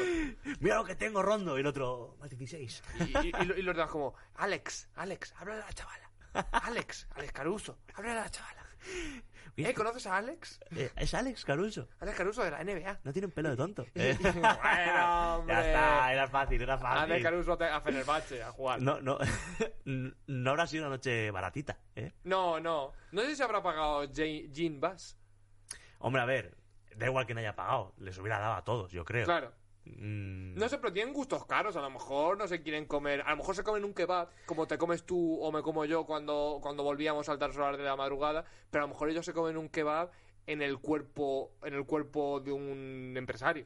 Mira lo que tengo, Rondo. Y el otro, más 16. Y, y- y y los demás como, Alex, Alex, háblale a la chavala. Alex, Alex Caruso, háblale a la chavala. Oye, ¿Eh? ¿Conoces a Alex? eh, es Alex Caruso. Alex Caruso de la NBA. No tiene un pelo de tonto. Eh, bueno, hombre. ya está, era fácil, era Alex fácil. Caruso a Fenerbahce a jugar. No, no, no habrá sido una noche baratita, ¿eh? No, no. No sé si se habrá pagado Jean Bass. Hombre, a ver, da igual que no haya pagado, les hubiera dado a todos, yo creo. Claro. Mm, No sé, pero tienen gustos caros. A lo mejor no se quieren comer. A lo mejor se comen un kebab, como te comes tú o me como yo cuando, cuando volvíamos al altas horas de la madrugada. Pero a lo mejor ellos se comen un kebab en el cuerpo, en el cuerpo de un empresario.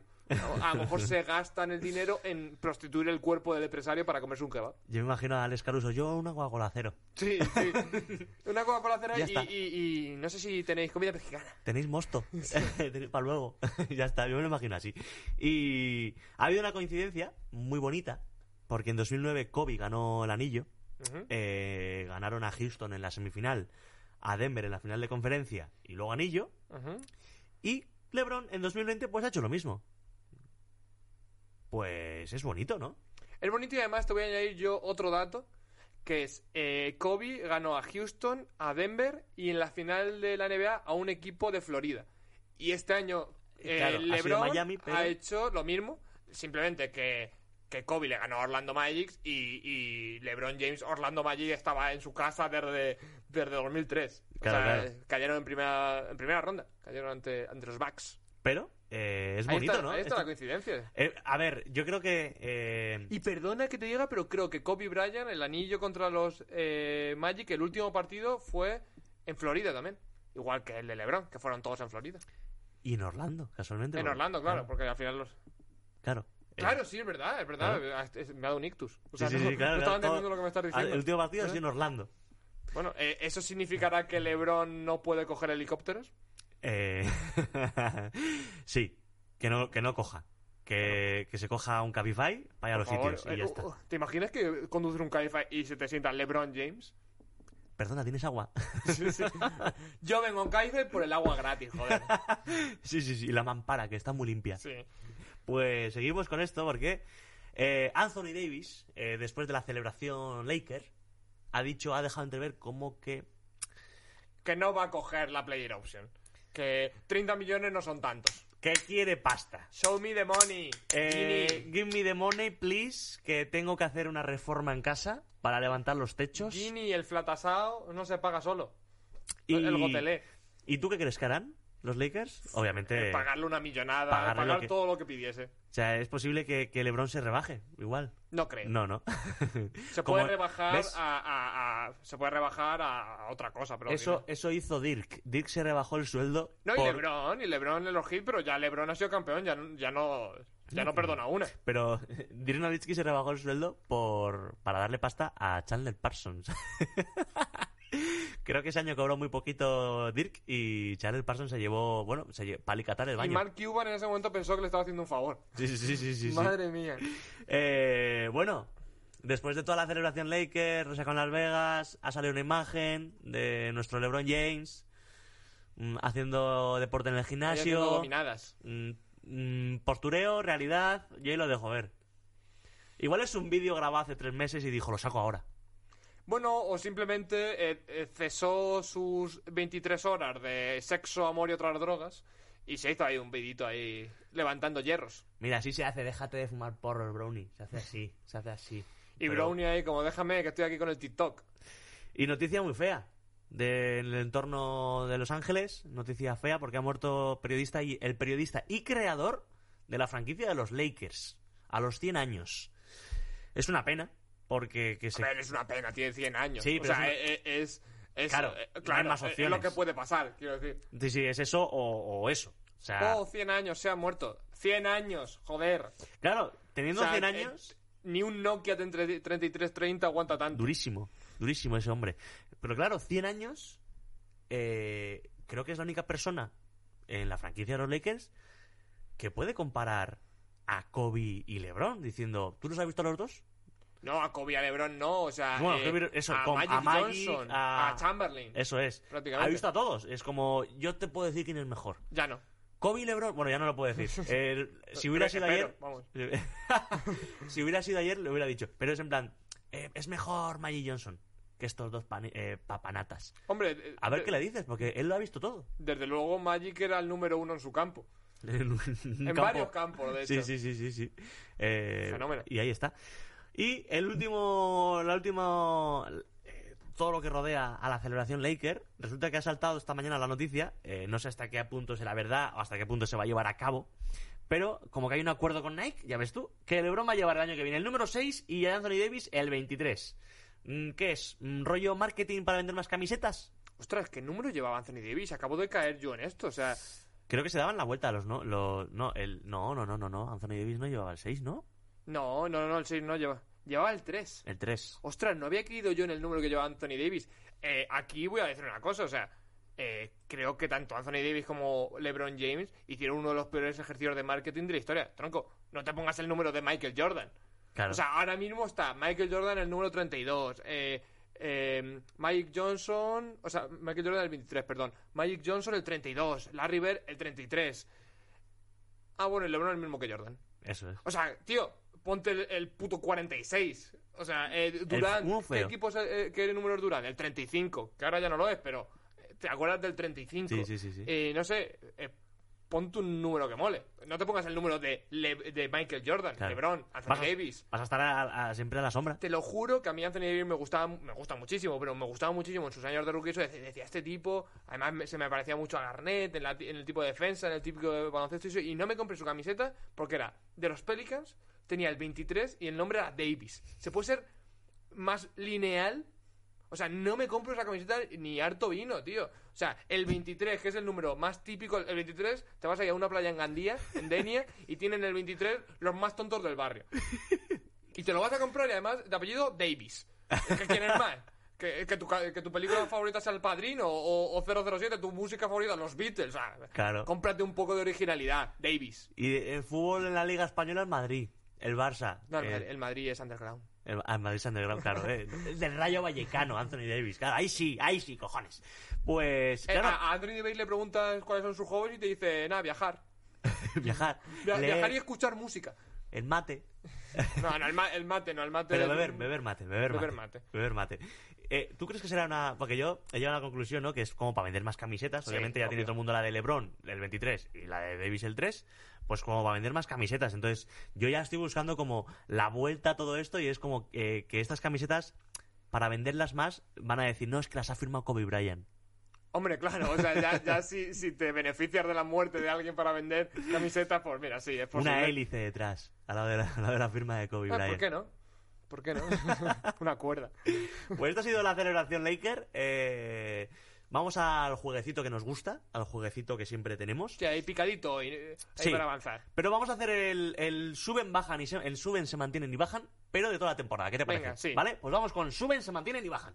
A lo mejor se gastan el dinero en prostituir el cuerpo del empresario para comerse un kebab. Yo me imagino a Alex Caruso, yo una Coca-Cola cero. Sí, sí. Una Coca-Cola cero y, está. y- y no sé si tenéis comida mexicana. Tenéis mosto. Para luego. ya está, yo me lo imagino así. Y ha habido una coincidencia muy bonita, porque en 2009 Kobe ganó el anillo. Eh, ganaron a Houston en la semifinal, a Denver en la final de conferencia y luego anillo. Y LeBron en 2020 pues ha hecho lo mismo. Pues es bonito, ¿no? Es bonito y además te voy a añadir yo otro dato, que es eh, Kobe ganó a Houston, a Denver y en la final de la NBA a un equipo de Florida. Y este año eh, Claro, ha sido LeBron Miami, pero- ha hecho lo mismo, simplemente que, que Kobe le ganó a Orlando Magic y, y LeBron James Orlando Magic estaba en su casa desde, desde 2003. O sea, claro. cayeron en primera, en primera ronda, cayeron ante, ante los Bucks. Pero eh, es Ahí bonito, está, ¿no? ahí está Esto- la coincidencia. Eh, a ver, yo creo que... eh, Y perdona que te diga, pero creo que Kobe Bryant, el anillo contra los eh, Magic, el último partido fue en Florida también. Igual que el de LeBron, que fueron todos en Florida. Y en Orlando, casualmente. En porque- Orlando, claro, porque al final los... Claro. Eh, Claro, sí, es verdad, es verdad. Es- Me ha dado un ictus. O sea, sí, sí, no, sí, claro, no claro, estaba entendiendo lo que me estás diciendo. El último partido sido en Orlando. Bueno, eh, ¿eso significará que LeBron no puede coger helicópteros? Eh, sí, que no, que no coja. Que, que se coja un Cabify, vaya a los favor, sitios y ya eh, está. uh, ¿Te imaginas que conducir un Cabify y se te sienta LeBron James? Perdona, ¿tienes agua? Sí, sí. Yo vengo en Cabify por el agua gratis, joder. sí, sí, sí, la mampara, que está muy limpia. Sí. Pues seguimos con esto porque eh, Anthony Davis, eh, después de la celebración Laker, ha dicho, ha dejado entrever como que Que no va a coger la player option. Que 30 millones no son tantos. que quiere pasta. Show me the money. Eh, give me the money, please, que tengo que hacer una reforma en casa para levantar los techos. Gini, el flatasao, no se paga solo. Y- El gotelé. ¿Y tú qué crees que harán los Lakers? Obviamente, Pagarle una millonada, pagarle pagar que- todo lo que pidiese. o sea, es posible que, que LeBron se rebaje, igual. No creo. No, no. Se Como- puede rebajar a, a- a- se puede rebajar a, otra cosa, pero Eso, eso hizo Dirk. Dirk se rebajó el sueldo. no y por- LeBron, y LeBron en los hits, pero ya LeBron ha sido campeón, ya, no- ya no ya no perdona una. Pero Dirk Nowitzki se rebajó el sueldo por para darle pasta a Chandler Parsons. Creo que ese año cobró muy poquito Dirk y Chandler Parsons se llevó, bueno, se llevó, para alicatar el Y baño. Mark Cuban en ese momento pensó que le estaba haciendo un favor. Sí, sí, sí, sí. Madre mía. Eh, bueno, después de toda la celebración Lakers, Rosa con Las Vegas, ha salido una imagen de nuestro LeBron James mm, haciendo deporte en el gimnasio. dominadas. Mm, mm, postureo, realidad, yo ahí lo dejo ver. Igual es un vídeo grabado hace tres meses y dijo, lo saco ahora. Bueno, o simplemente eh, eh, cesó sus 23 horas de sexo, amor y otras drogas y se hizo ahí un vidito ahí levantando hierros. Mira, así se hace, déjate de fumar porros, Brownie. Se hace así, se hace así. Y Pero- Brownie ahí como déjame que estoy aquí con el TikTok. Y noticia muy fea del entorno de Los Ángeles, noticia fea porque ha muerto periodista y el periodista y creador de la franquicia de los Lakers a los 100 años. Es una pena porque que se A ver, es una pena, tiene 100 años. Sí, o pero sea, es eh, eh, es... es- Claro, eh, no claro, más eh, es opciones. lo que puede pasar, quiero decir. Sí, sí, es eso o, o eso. O sea, Oh, 100 años, se ha muerto. 100 años, joder. claro, teniendo O sea, 100 eh, años, Ni un Nokia de entre 3330 aguanta tanto. durísimo, durísimo ese hombre. Pero claro, 100 años, eh, creo que es la única persona en la franquicia de los Lakers que puede comparar a Kobe y LeBron diciendo, ¿tú los has visto a los dos? No, a Kobe y a LeBron no, o sea, Bueno, eh, eso, a, con- Magic a Magic, Johnson, a- a, Chamberlain. Eso es. Prácticamente. Ha visto a todos. Es como, yo te puedo decir quién es mejor. Ya no. Kobe y LeBron, bueno, ya no lo puedo decir. Eh, si hubiera sido ayer, vamos. si hubiera sido ayer, le hubiera dicho. Pero es en plan, eh, es mejor Magic Johnson que estos dos pani- eh, papanatas. Hombre, eh, A ver de- qué le dices, porque él lo ha visto todo. desde luego Magic era el número uno en su campo. En, campo- varios campos, de hecho. Sí, sí, sí, sí, sí. Eh, Fenómeno. Y ahí está. Y el último, la última, eh, todo lo que rodea a la celebración Laker, resulta que ha saltado esta mañana la noticia, eh, no sé hasta qué punto será verdad o hasta qué punto se va a llevar a cabo, pero como que hay un acuerdo con Nike, ya ves tú, que LeBron va a llevar el año que viene el número 6 y Anthony Davis el 23. Mm, ¿Qué es? ¿Rollo marketing para vender más camisetas? Ostras, ¿qué número llevaba Anthony Davis? Acabo de caer yo en esto, o sea... Creo que se daban la vuelta a los no, los, no, el, no, no, no, no, no, Anthony Davis no llevaba el 6, ¿no? No, no, no, el 6 no lleva. Llevaba el 3. El 3. Ostras, no había creído yo en el número que llevaba Anthony Davis. Eh, aquí voy a decir una cosa, o sea, eh, creo que tanto Anthony Davis como LeBron James hicieron uno de los peores ejercicios de marketing de la historia. Tronco, no te pongas el número de Michael Jordan. Claro. O sea, ahora mismo está Michael Jordan el número 32, eh, eh, Mike Johnson, o sea, Michael Jordan el 23, perdón, Mike Johnson el 32, Larry Bird el 33. Ah, bueno, y LeBron el mismo que Jordan. Eso es. O sea, tío, ponte el, el puto 46. O sea, eh, uno ¿qué feo. equipo es el, eh, qué número es Durant? El 35, que ahora ya no lo es, pero eh, ¿te acuerdas del 35? Sí, sí, sí, sí. Eh, no sé, eh, ponte un número que mole. No te pongas el número de, Le- de Michael Jordan, Claro. LeBron, Anthony Vas a- Davis. Vas a estar a- a- siempre a la sombra. Te lo juro que a mí Anthony Davis me gustaba, me gusta muchísimo, pero me gustaba muchísimo en sus años de rookie. Eso decía, decía, este tipo, además me- se me parecía mucho a Garnett en, la- en el tipo de defensa, en el típico de baloncesto. y eso, Y no me compré su camiseta porque era de los Pelicans, tenía el 23 y el nombre era Davis. ¿Se puede ser más lineal? O sea, no me compro esa camiseta ni harto vino, tío. O sea, el 23, que es el número más típico, el 23, te vas a ir a una playa en Gandía, en Denia, y tienen el 23 los más tontos del barrio. Y te lo vas a comprar y además de apellido Davis. Es que ¿Quién es más? Que, que, tu, ca- que tu película favorita sea El Padrino o, o 007, tu música favorita, Los Beatles. Claro. Cómprate un poco de originalidad, Davis. Y el fútbol en la Liga Española es Madrid. El Barça. No, el, el, Madrid- el Madrid es underground. el- ah, Madrid es underground, claro. eh. El del Rayo Vallecano, Anthony Davis. Claro, ahí sí, ahí sí, cojones. Pues, Eh, claro, a Anthony Davis le preguntas cuáles son sus hobbies y te dice, nada, viajar. viajar. Via- leer, Viajar y escuchar música. El mate. No, no, el, ma- el mate, no, el mate. Pero del- beber, beber mate, beber, Beber mate. mate. Beber mate. Eh, ¿Tú crees que será una...? Porque yo he llegado a la conclusión, ¿no? Que es como para vender más camisetas. Sí, Obviamente ya tiene todo el mundo la de LeBron, el 23, y la de Davis, el 3. Pues como para vender más camisetas. Entonces, yo ya estoy buscando como la vuelta a todo esto y es como eh, que estas camisetas, para venderlas más, van a decir, no, es que las ha firmado Kobe Bryant. Hombre, claro, o sea, ya, ya si, si te beneficias de la muerte de alguien para vender camisetas, pues mira, sí, es posible. Una hélice detrás, al lado de la, de la firma de Kobe Ah, Bryant. ¿Por qué no? ¿Por qué no? Una cuerda. Pues esto ha sido la celebración Laker. Eh, vamos al jueguecito que nos gusta, al jueguecito que siempre tenemos. Hostia, ahí picadito y, eh, ahí Sí. para avanzar. Pero vamos a hacer el, el suben, bajan y se, el suben, se mantienen y bajan, pero de toda la temporada. ¿Qué te parece? Venga, sí. ¿Vale? Pues vamos con suben, se mantienen y bajan.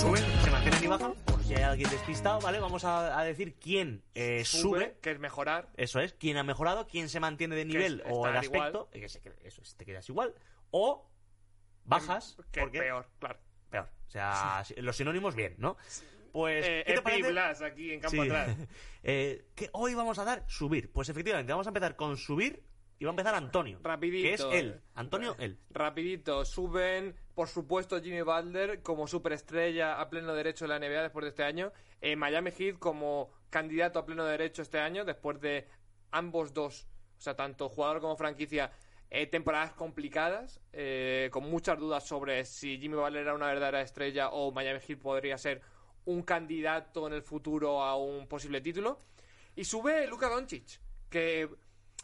Suben, se mantienen y bajan. Por si hay alguien despistado, ¿vale? Vamos a, a decir quién eh, sube. que es mejorar. Eso es, quién ha mejorado, quién se mantiene de nivel es- o el igual. aspecto. eso es, te quedas igual. O bajas, Que porque peor, claro. peor. O sea, los sinónimos bien, ¿no? Pues, Eh, ¿qué te parece? Blas aquí en campo Sí. atrás. Eh, ¿qué hoy vamos a dar? Subir. Pues efectivamente, vamos a empezar con subir y va a empezar Antonio. Rapidito. Que es él. Antonio, él. Rapidito, suben, por supuesto, Jimmy Butler como superestrella a pleno derecho de la NBA después de este año. Eh, Miami Heat como candidato a pleno derecho este año después de ambos dos, o sea, tanto jugador como franquicia, eh, temporadas complicadas, eh, con muchas dudas sobre si Jimmy Butler era una verdadera estrella o Miami Heat podría ser un candidato en el futuro a un posible título. Y sube Luka Doncic, que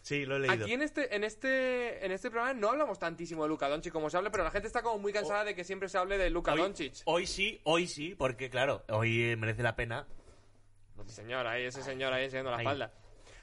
Sí, lo he leído. Aquí en este, en este, en este programa no hablamos tantísimo de Luka Doncic como se habla, pero la gente está como muy cansada de que siempre se hable de Luka hoy, Doncic. hoy sí, hoy sí, porque claro, hoy eh, merece la pena. Señor, ahí ese señor ahí enseñando la Ahí. espalda.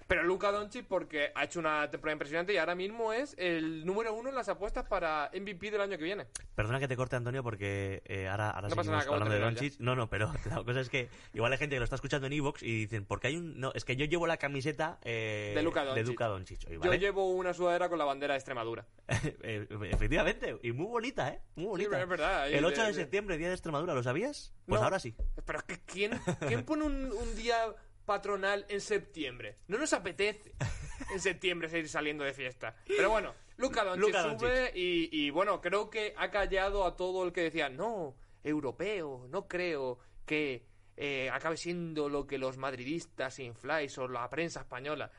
Pero Luka Doncic porque ha hecho una temporada impresionante y ahora mismo es el número uno en las apuestas para MVP del año que viene. Perdona que te corte, Antonio, porque eh, ahora, ahora No pasa nada, hablando de Doncic. No, no, pero la cosa es que igual hay gente que lo está escuchando en Evox y dicen, porque hay un... No, es que yo llevo la camiseta eh, De Luka Doncic. Yo llevo una sudadera con la bandera de Extremadura. Eh, Efectivamente, y muy bonita, ¿eh? Muy bonita. es verdad, El 8 de, de- de- septiembre, Día de Extremadura, ¿lo sabías? Pues No. ahora sí. Pero es que ¿quién, quién pone un, un día patronal en septiembre? No nos apetece en septiembre seguir saliendo de fiesta. Pero bueno, Luka Doncic Luka sube y, y, bueno, creo que ha callado a todo el que decía, no, europeo, no creo que eh, acabe siendo lo que los madridistas infláis o la prensa española.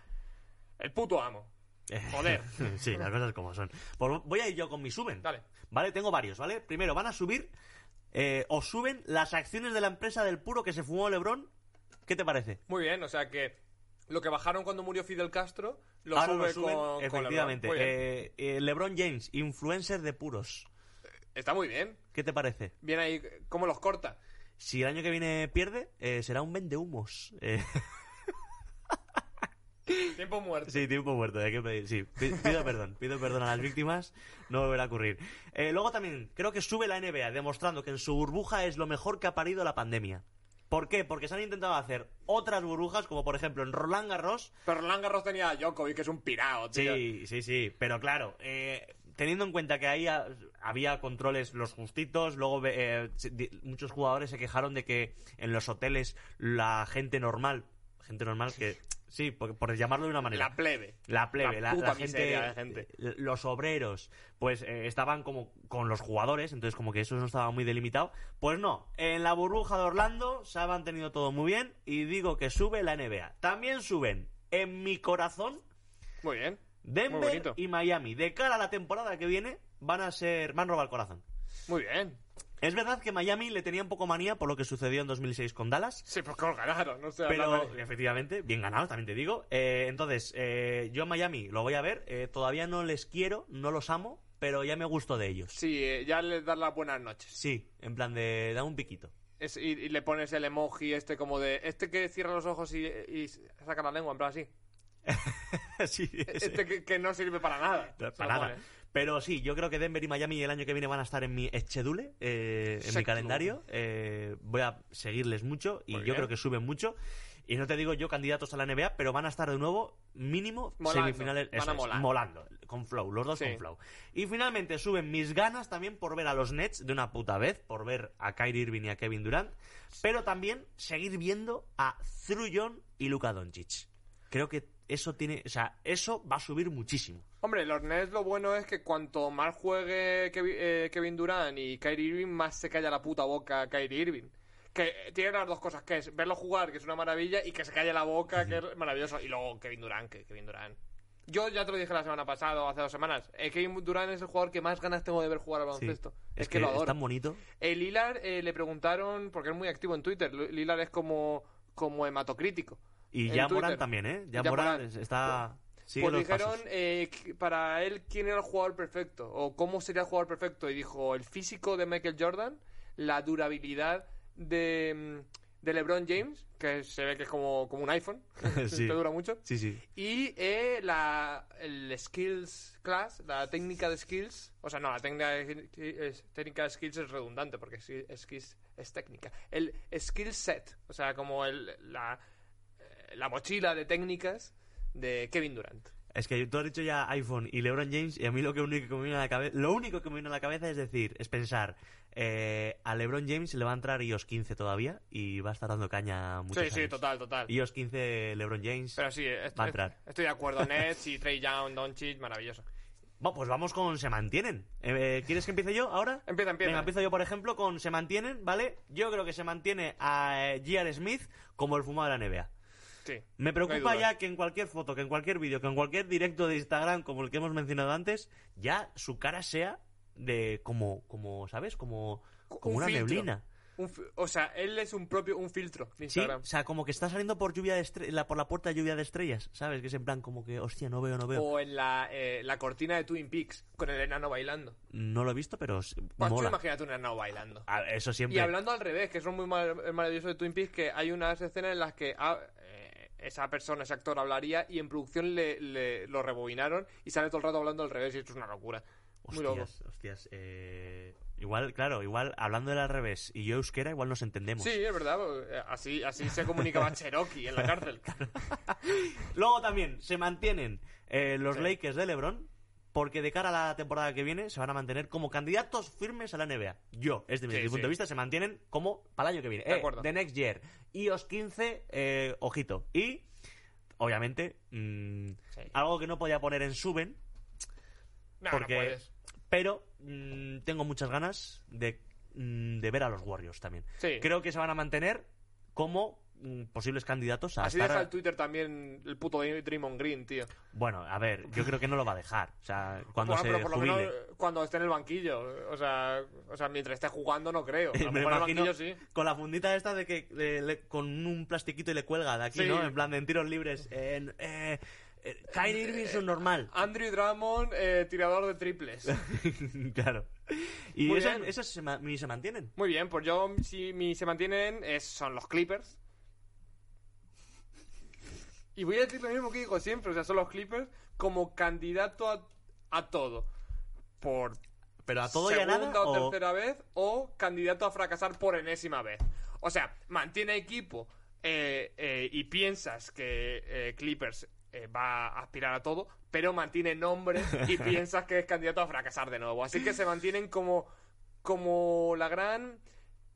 El puto amo. Joder. sí, las cosas como son. Pues voy a ir yo con mi suben. Dale. Vale, tengo varios, ¿vale? Primero, van a subir eh, o suben las acciones de la empresa del puro que se fumó Lebron. ¿Qué te parece? Muy bien, o sea que lo que bajaron cuando murió Fidel Castro lo Ahora sube lo suben, con, con efectivamente. LeBron. Eh, eh, LeBron James, influencer de puros. Está muy bien. ¿Qué te parece? Bien ahí, ¿cómo los corta? Si el año que viene pierde, eh, será un vendehumos. Eh, Tiempo muerto. sí, tiempo muerto, hay que pedir. Sí, pi- pido perdón, pido perdón a las víctimas, no volverá a ocurrir. Eh, luego también, creo que sube la NBA, demostrando que en su burbuja es lo mejor que ha parido la pandemia. ¿Por qué? Porque se han intentado hacer otras burbujas, como por ejemplo en Roland Garros, Pero Roland Garros tenía a Djokovic, que es un pirao, tío. Sí, sí, sí, pero claro, eh, teniendo en cuenta que ahí ha- había controles los justitos, luego eh, muchos jugadores se quejaron de que en los hoteles la gente normal, gente normal que, sí, por, por llamarlo de una manera, La plebe. la plebe, La la, gente, miseria de gente. eh, los obreros, pues eh, estaban como con los jugadores, entonces como que eso no estaba muy delimitado. Pues no, en la burbuja de Orlando se ha mantenido todo muy bien y digo que sube la NBA. También suben en mi corazón Muy bien. Denver y Miami. De cara a la temporada que viene van a ser, van a robar el corazón. Muy bien. Es verdad que Miami le tenía un poco manía por lo que sucedió en 2006 con Dallas. Sí, pues que lo ganaron, no sé. Pero de- efectivamente, bien ganado, también te digo. Eh, entonces, eh, yo a Miami lo voy a ver. eh, todavía no les quiero, no los amo, pero ya me gusto de ellos. Sí, eh, ya les das las buenas noches. Sí, en plan de da un piquito. Es- y, y le pones el emoji este como de... Este que cierra los ojos y, y saca la lengua, en plan así. sí, ese. Este que, que no sirve para nada. Para nada. Pero sí, yo creo que Denver y Miami el año que viene van a estar en mi schedule, eh, en mi calendario. Eh, voy a seguirles mucho y Muy yo bien. creo que suben mucho. Y no te digo yo candidatos a la NBA, pero van a estar de nuevo mínimo Molando. semifinales. Van eso a es, molar. molando, con flow, los dos Sí. con flow. Y finalmente suben mis ganas también por ver a los Nets de una puta vez, por ver a Kyrie Irving y a Kevin Durant, pero también seguir viendo a John y Luka Doncic. Creo que eso tiene, o sea, eso va a subir muchísimo. Hombre, los Nets lo bueno es que cuanto más juegue Kevin, eh, Kevin Durant y Kyrie Irving, más se calla la puta boca Kyrie Irving. Que tiene las dos cosas, que es verlo jugar, que es una maravilla, y que se calle la boca, que es maravilloso. Y luego Kevin Durant, que Kevin Durant. Yo ya te lo dije la semana pasada o hace dos semanas. eh, Kevin Durant es el jugador que más ganas tengo de ver jugar al Sí. baloncesto. Es, Es, que, lo es adoro. tan bonito. El Lilar eh, le preguntaron, porque es muy activo en Twitter, Lilar es como, como hematocrítico. Y en ya. Morán también, ¿eh? Ya Morán es- está. Pues dijeron eh, para él quién era el jugador perfecto o cómo sería el jugador perfecto y dijo el físico de Michael Jordan, la durabilidad de, mm, de LeBron James, que se ve que es como, como un iPhone, Sí. que dura mucho, Sí, sí. y eh, la el skills class, la técnica de skills, o sea, no, la técnica de, es- técnica de skills es redundante porque skills es técnica. El skill set, o sea, como el, la, eh, la mochila de técnicas de Kevin Durant. Es que tú has dicho ya iPhone y LeBron James y a mí lo que único que me viene a la cabeza, lo único que me viene a la cabeza es decir, es pensar, eh, a LeBron James le va a entrar iOS 15 todavía y va a estar dando caña muchos Sí, sí, total, total. iOS 15 LeBron James. Pero sí, est- Va a entrar. estoy de acuerdo. Nets y Trey Young, Doncic, maravilloso. Bueno, pues vamos con se mantienen. Eh, ¿Quieres que empiece yo ahora? Empieza, empieza. Venga, empiezo yo, por ejemplo, con se mantienen, ¿vale? Yo creo que se mantiene a eh, J.R. Smith como el fumado de la NBA. Sí. Me preocupa ya que en cualquier foto, que en cualquier vídeo, que en cualquier directo de Instagram, como el que hemos mencionado antes, ya su cara sea de como, como ¿sabes? Como, como Un una filtro. neblina. Un o sea, él es un propio, un filtro de Sí, Instagram. o sea, como que está saliendo por lluvia de estre- la, por la puerta de lluvia de estrellas, ¿sabes? Que es en plan como que, hostia, no veo, no veo. O en la, eh, la cortina de Twin Peaks, con el enano bailando. No lo he visto, pero Pues mola. imagínate un enano bailando. Eso siempre. Y hablando al revés, que es muy mar- maravilloso de Twin Peaks, que hay unas escenas en las que ah, esa persona, ese actor hablaría y en producción le, le- lo rebobinaron y sale todo el rato hablando al revés y esto es una locura. Muy loco. Hostias, hostias. eh, Igual, claro, igual hablando del al revés y yo euskera, igual nos entendemos. Sí, es verdad, eh, así, así se comunicaba Cherokee en la cárcel. Luego también se mantienen eh, los Sí. Lakers de LeBron. Porque de cara a la temporada que viene se van a mantener como candidatos firmes a la NBA. Yo, desde mi Sí, punto sí. de vista, se mantienen como para el año que viene. De Eh, acuerdo. the next year. iOS 15, eh, ojito. Y, obviamente, mm, Sí. algo que no podía poner en Suben, No, Porque- no puedes. pero mm, tengo muchas ganas de, mm, de ver a los Warriors también. Creo que se van a mantener como posibles candidatos a Así estar... deja el Twitter también el puto Draymond Green, tío. Bueno, a ver, yo creo que no lo va a dejar. O sea, cuando Bueno, se pero por lo menos eh, cuando esté en el banquillo. O sea, o sea mientras esté jugando no creo. A lo Me mejor en el imagino banquillo sí. con la fundita esta de que le- con un plastiquito y le cuelga de aquí, Sí. ¿no? En plan de en tiros libres. En, eh, eh, Kyrie Irving es un normal. Andrew Drummond, eh, tirador de triples. claro. Y bien. esos se, ma- se mantienen. Muy bien, pues yo, si mi se mantienen, es, son los Clippers. Y voy a decir lo mismo que digo siempre, o sea, son los Clippers como candidato a, a todo. Por Pero a todo y a segunda nada. o o- tercera vez o candidato a fracasar por enésima vez. O sea, mantiene equipo eh, eh, y piensas que eh, Clippers va a aspirar a todo, pero mantiene nombre y piensas que es candidato a fracasar de nuevo. Así que se mantienen como, como la gran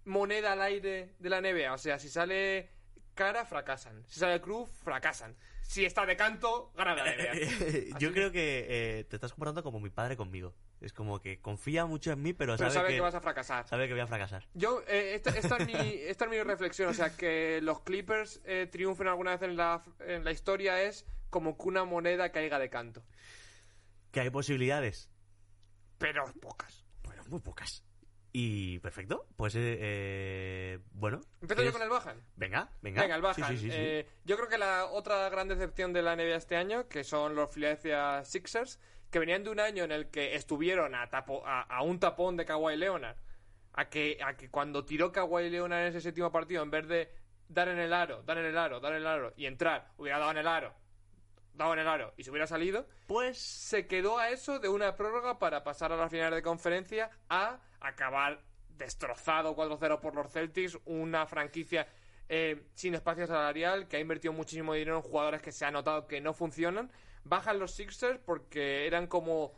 moneda al aire de la NBA. O sea, si sale cara, fracasan. Si sale cruz, fracasan. Si está de canto, gana la NBA. Yo creo que eh, te estás comportando como mi padre conmigo. Es como que confía mucho en mí, pero, Pero sabe, sabe que, que vas a fracasar. sabe que voy a fracasar. Yo, eh, esta, esta es mi, esta es mi reflexión. O sea, que los Clippers eh, triunfen alguna vez en la, en la historia es como que una moneda caiga de canto. Que hay posibilidades. Pero pocas. Bueno, muy pocas. Y perfecto. Pues, eh, eh, bueno. Empiezo yo con el Bajan. Venga, venga. Venga, el Bajan. Sí, sí, sí, sí. Eh, yo creo que la otra gran decepción de la NBA este año, que son los Philadelphia Sixers, que venían de un año en el que estuvieron a, tapo- a, a un tapón de Kawhi Leonard, a que, a que cuando tiró Kawhi Leonard en ese séptimo partido, en vez de dar en el aro, dar en el aro, dar en el aro y entrar, hubiera dado en el aro dado en el aro y se hubiera salido, Pues se quedó a eso de una prórroga para pasar a las finales de conferencia a acabar destrozado 4-0 por los Celtics, una franquicia eh, sin espacio salarial que ha invertido muchísimo dinero en jugadores que se ha notado que no funcionan. Bajan los Sixers porque eran como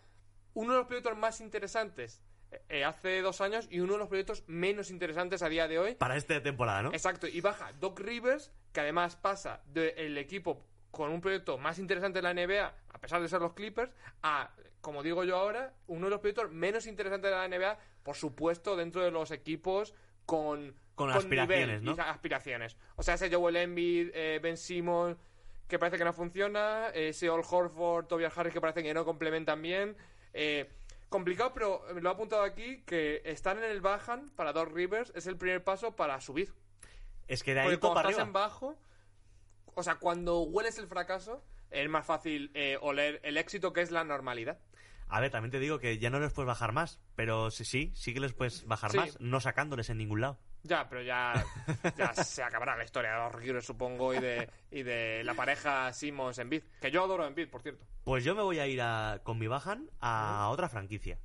uno de los proyectos más interesantes eh, hace dos años y uno de los proyectos menos interesantes a día de hoy. para esta temporada, ¿no? Exacto, y baja Doc Rivers, que además pasa del equipo con un proyecto más interesante de la NBA, a pesar de ser los Clippers, a, como digo yo ahora, uno de los proyectos menos interesantes de la NBA, por supuesto, dentro de los equipos con, Con aspiraciones, nivel ¿no? y aspiraciones. O sea, ese Joel Embiid, eh, Ben Simmons, que parece que no funciona, ese All Horford, Tobias Harris, que parece que no complementan bien. Eh, complicado, pero lo he apuntado aquí, que estar en el Bajan para Doc Rivers es el primer paso para subir. Es que de ahí Porque cuando para estás arriba. en bajo, o sea, cuando hueles el fracaso, es más fácil eh, oler el éxito que es la normalidad. A ver, también te digo que ya no les puedes bajar más, pero sí, sí, sí que les puedes bajar Sí. más, no sacándoles en ningún lado. Ya, pero ya, ya se acabará la historia de los Rivers, supongo, y de, y de la pareja Simmons en Bid. Que yo adoro en Bid, por cierto. Pues yo me voy a ir a- con mi bajan a otra franquicia,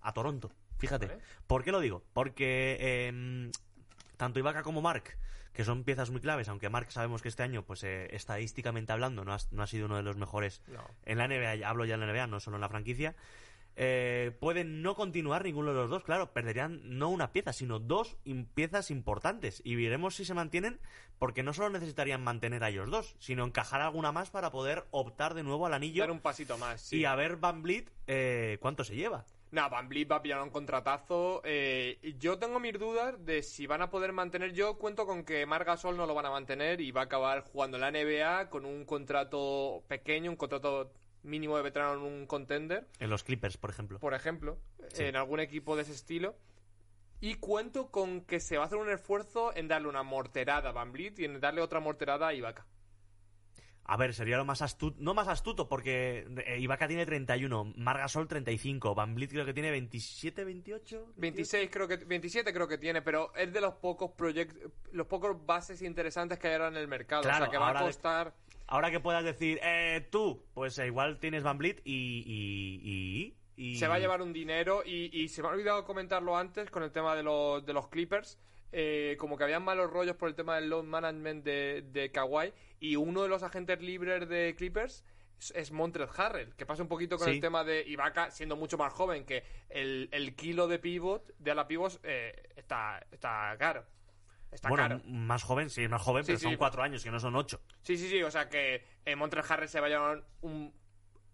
a Toronto. Fíjate. Vale. ¿Por qué lo digo? Porque em, tanto Ibaka como Mark, que son piezas muy claves, aunque Mark sabemos que este año, pues eh, estadísticamente hablando, no ha, no ha sido uno de los mejores No. en la NBA, hablo ya en la NBA, no solo en la franquicia, eh, pueden no continuar ninguno de los dos, claro, perderían no una pieza, sino dos piezas importantes y veremos si se mantienen, porque no solo necesitarían mantener a ellos dos, sino encajar alguna más para poder optar de nuevo al anillo Dar un pasito más, sí. y a ver Van Vliet eh, cuánto se lleva. No, Van Vliet va a pillar un contratazo. eh, yo tengo mis dudas de si van a poder mantener. Yo cuento con que Marc Gasol no lo van a mantener y va a acabar jugando en la NBA con un contrato pequeño, un contrato mínimo de veterano en un contender, En los Clippers, por ejemplo. por ejemplo, Sí. en algún equipo de ese estilo. Y cuento con que se va a hacer un esfuerzo en darle una morterada a Van Vliet y en darle otra morterada a Ibaka. A ver, sería lo más astuto, no más astuto, porque eh, Ibaka tiene 31, Margasol 35, Van Vliet creo que tiene 27, 28. 26 creo que 27 creo que tiene, pero es de los pocos proyectos, los pocos bases interesantes que hay ahora en el mercado, Claro, o sea que va a de- costar Ahora que puedas decir, eh, tú, pues eh, igual tienes Van Vliet y, y, y, y- se va a llevar un dinero y, y se me ha olvidado comentarlo antes con el tema de los, de los Clippers. Eh, como que habían malos rollos por el tema del load management de, de Kawhi y uno de los agentes libres de Clippers es, Montrezl Harrell, que pasa un poquito con Sí. el tema de Ibaka siendo mucho más joven, que el, el kilo de pivot, de ala pivot, eh, está, está caro. Está Bueno, caro. más joven, sí, más joven, Sí, pero sí. son cuatro años, que no son ocho. Sí, sí, sí, o sea que eh, Harrell se va a llevar un...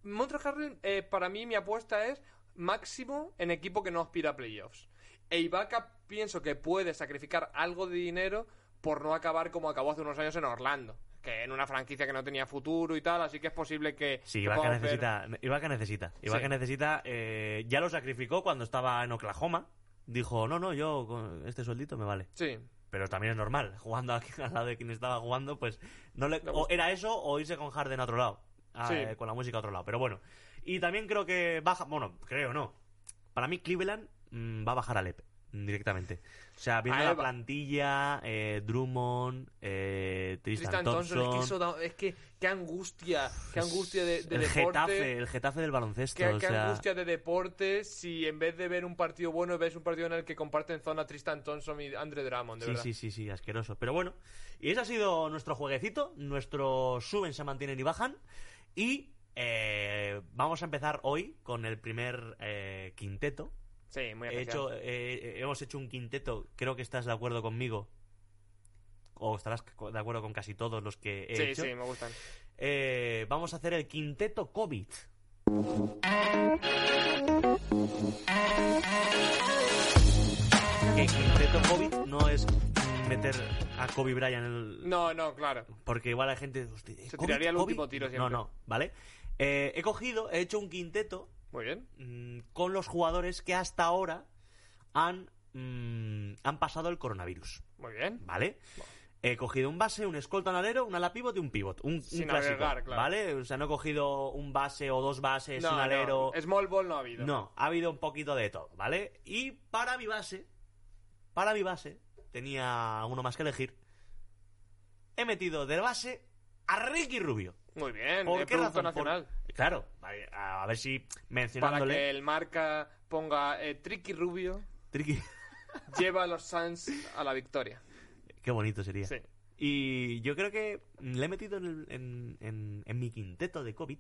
Montrezl Harrell, eh, para mí, mi apuesta es máximo en equipo que no aspira a playoffs. E Ibaka pienso que puede sacrificar algo de dinero por no acabar como acabó hace unos años en Orlando. Que en una franquicia que no tenía futuro y tal, así que es posible que... Sí, que Ibaka podamos ver- necesita, Ibaka necesita. Ibaka Sí. necesita, eh, ya lo sacrificó cuando estaba en Oklahoma. Dijo, no, no, yo con este sueldito me vale. Sí, Pero también es normal, jugando aquí al lado de quien estaba jugando, pues no le, o era eso o irse con Harden a otro lado, a- Sí. eh, con la música a otro lado. Pero bueno, y también creo que baja, bueno, creo no. Para mí Cleveland va a bajar a Lep directamente. O sea, viendo A la Eva. plantilla, eh, Drummond, eh, Tristan, Tristan Thompson, Thompson, es que da- es que qué angustia, qué angustia de, de el deporte. Getafe, el Getafe del baloncesto. Qué, o qué sea, angustia de deporte si en vez de ver un partido bueno ves un partido en el que comparten zona Tristan Thompson y Andre Drummond, de Sí, verdad. sí, sí, sí, asqueroso. Pero bueno, y ese ha sido nuestro jueguecito. Nuestro suben, se mantienen y bajan. Y eh, vamos a empezar hoy con el primer eh, quinteto. Sí, muy He hecho, eh, hemos hecho un quinteto, creo que estás de acuerdo conmigo. O estarás de acuerdo con casi todos los que he sí, hecho. sí, me gustan. Eh, vamos a hacer el quinteto COVID. Que quinteto COVID no es meter a Kobe Bryant en el, No, no, claro. porque igual hay gente. hostia, Se tiraría el último tiro No, siempre. no, ¿vale? Eh, he cogido, he hecho un quinteto Muy bien. mm, con los jugadores que hasta ahora han, mm, han pasado el coronavirus, Muy bien. ¿vale? He cogido un base, un escolta, un alero, un ala pivot y un pivot. Un, un Sin clásico, agregar, claro. ¿vale? O sea, no he cogido un base o dos bases, No, un alero. no, Small ball no ha habido. No, ha habido un poquito de todo, ¿vale? Y para mi base, para mi base, tenía uno más que elegir. He metido de base a Ricky Rubio. Muy bien, ¿Por qué producto razón? Por- nacional. Claro, a a ver si Para mencionándole... que el marca ponga eh, Tricky Rubio Tricky- lleva a los Suns a la victoria. Qué bonito sería. Sí. Y yo creo que le he metido en, el- en- en- en mi quinteto de COVID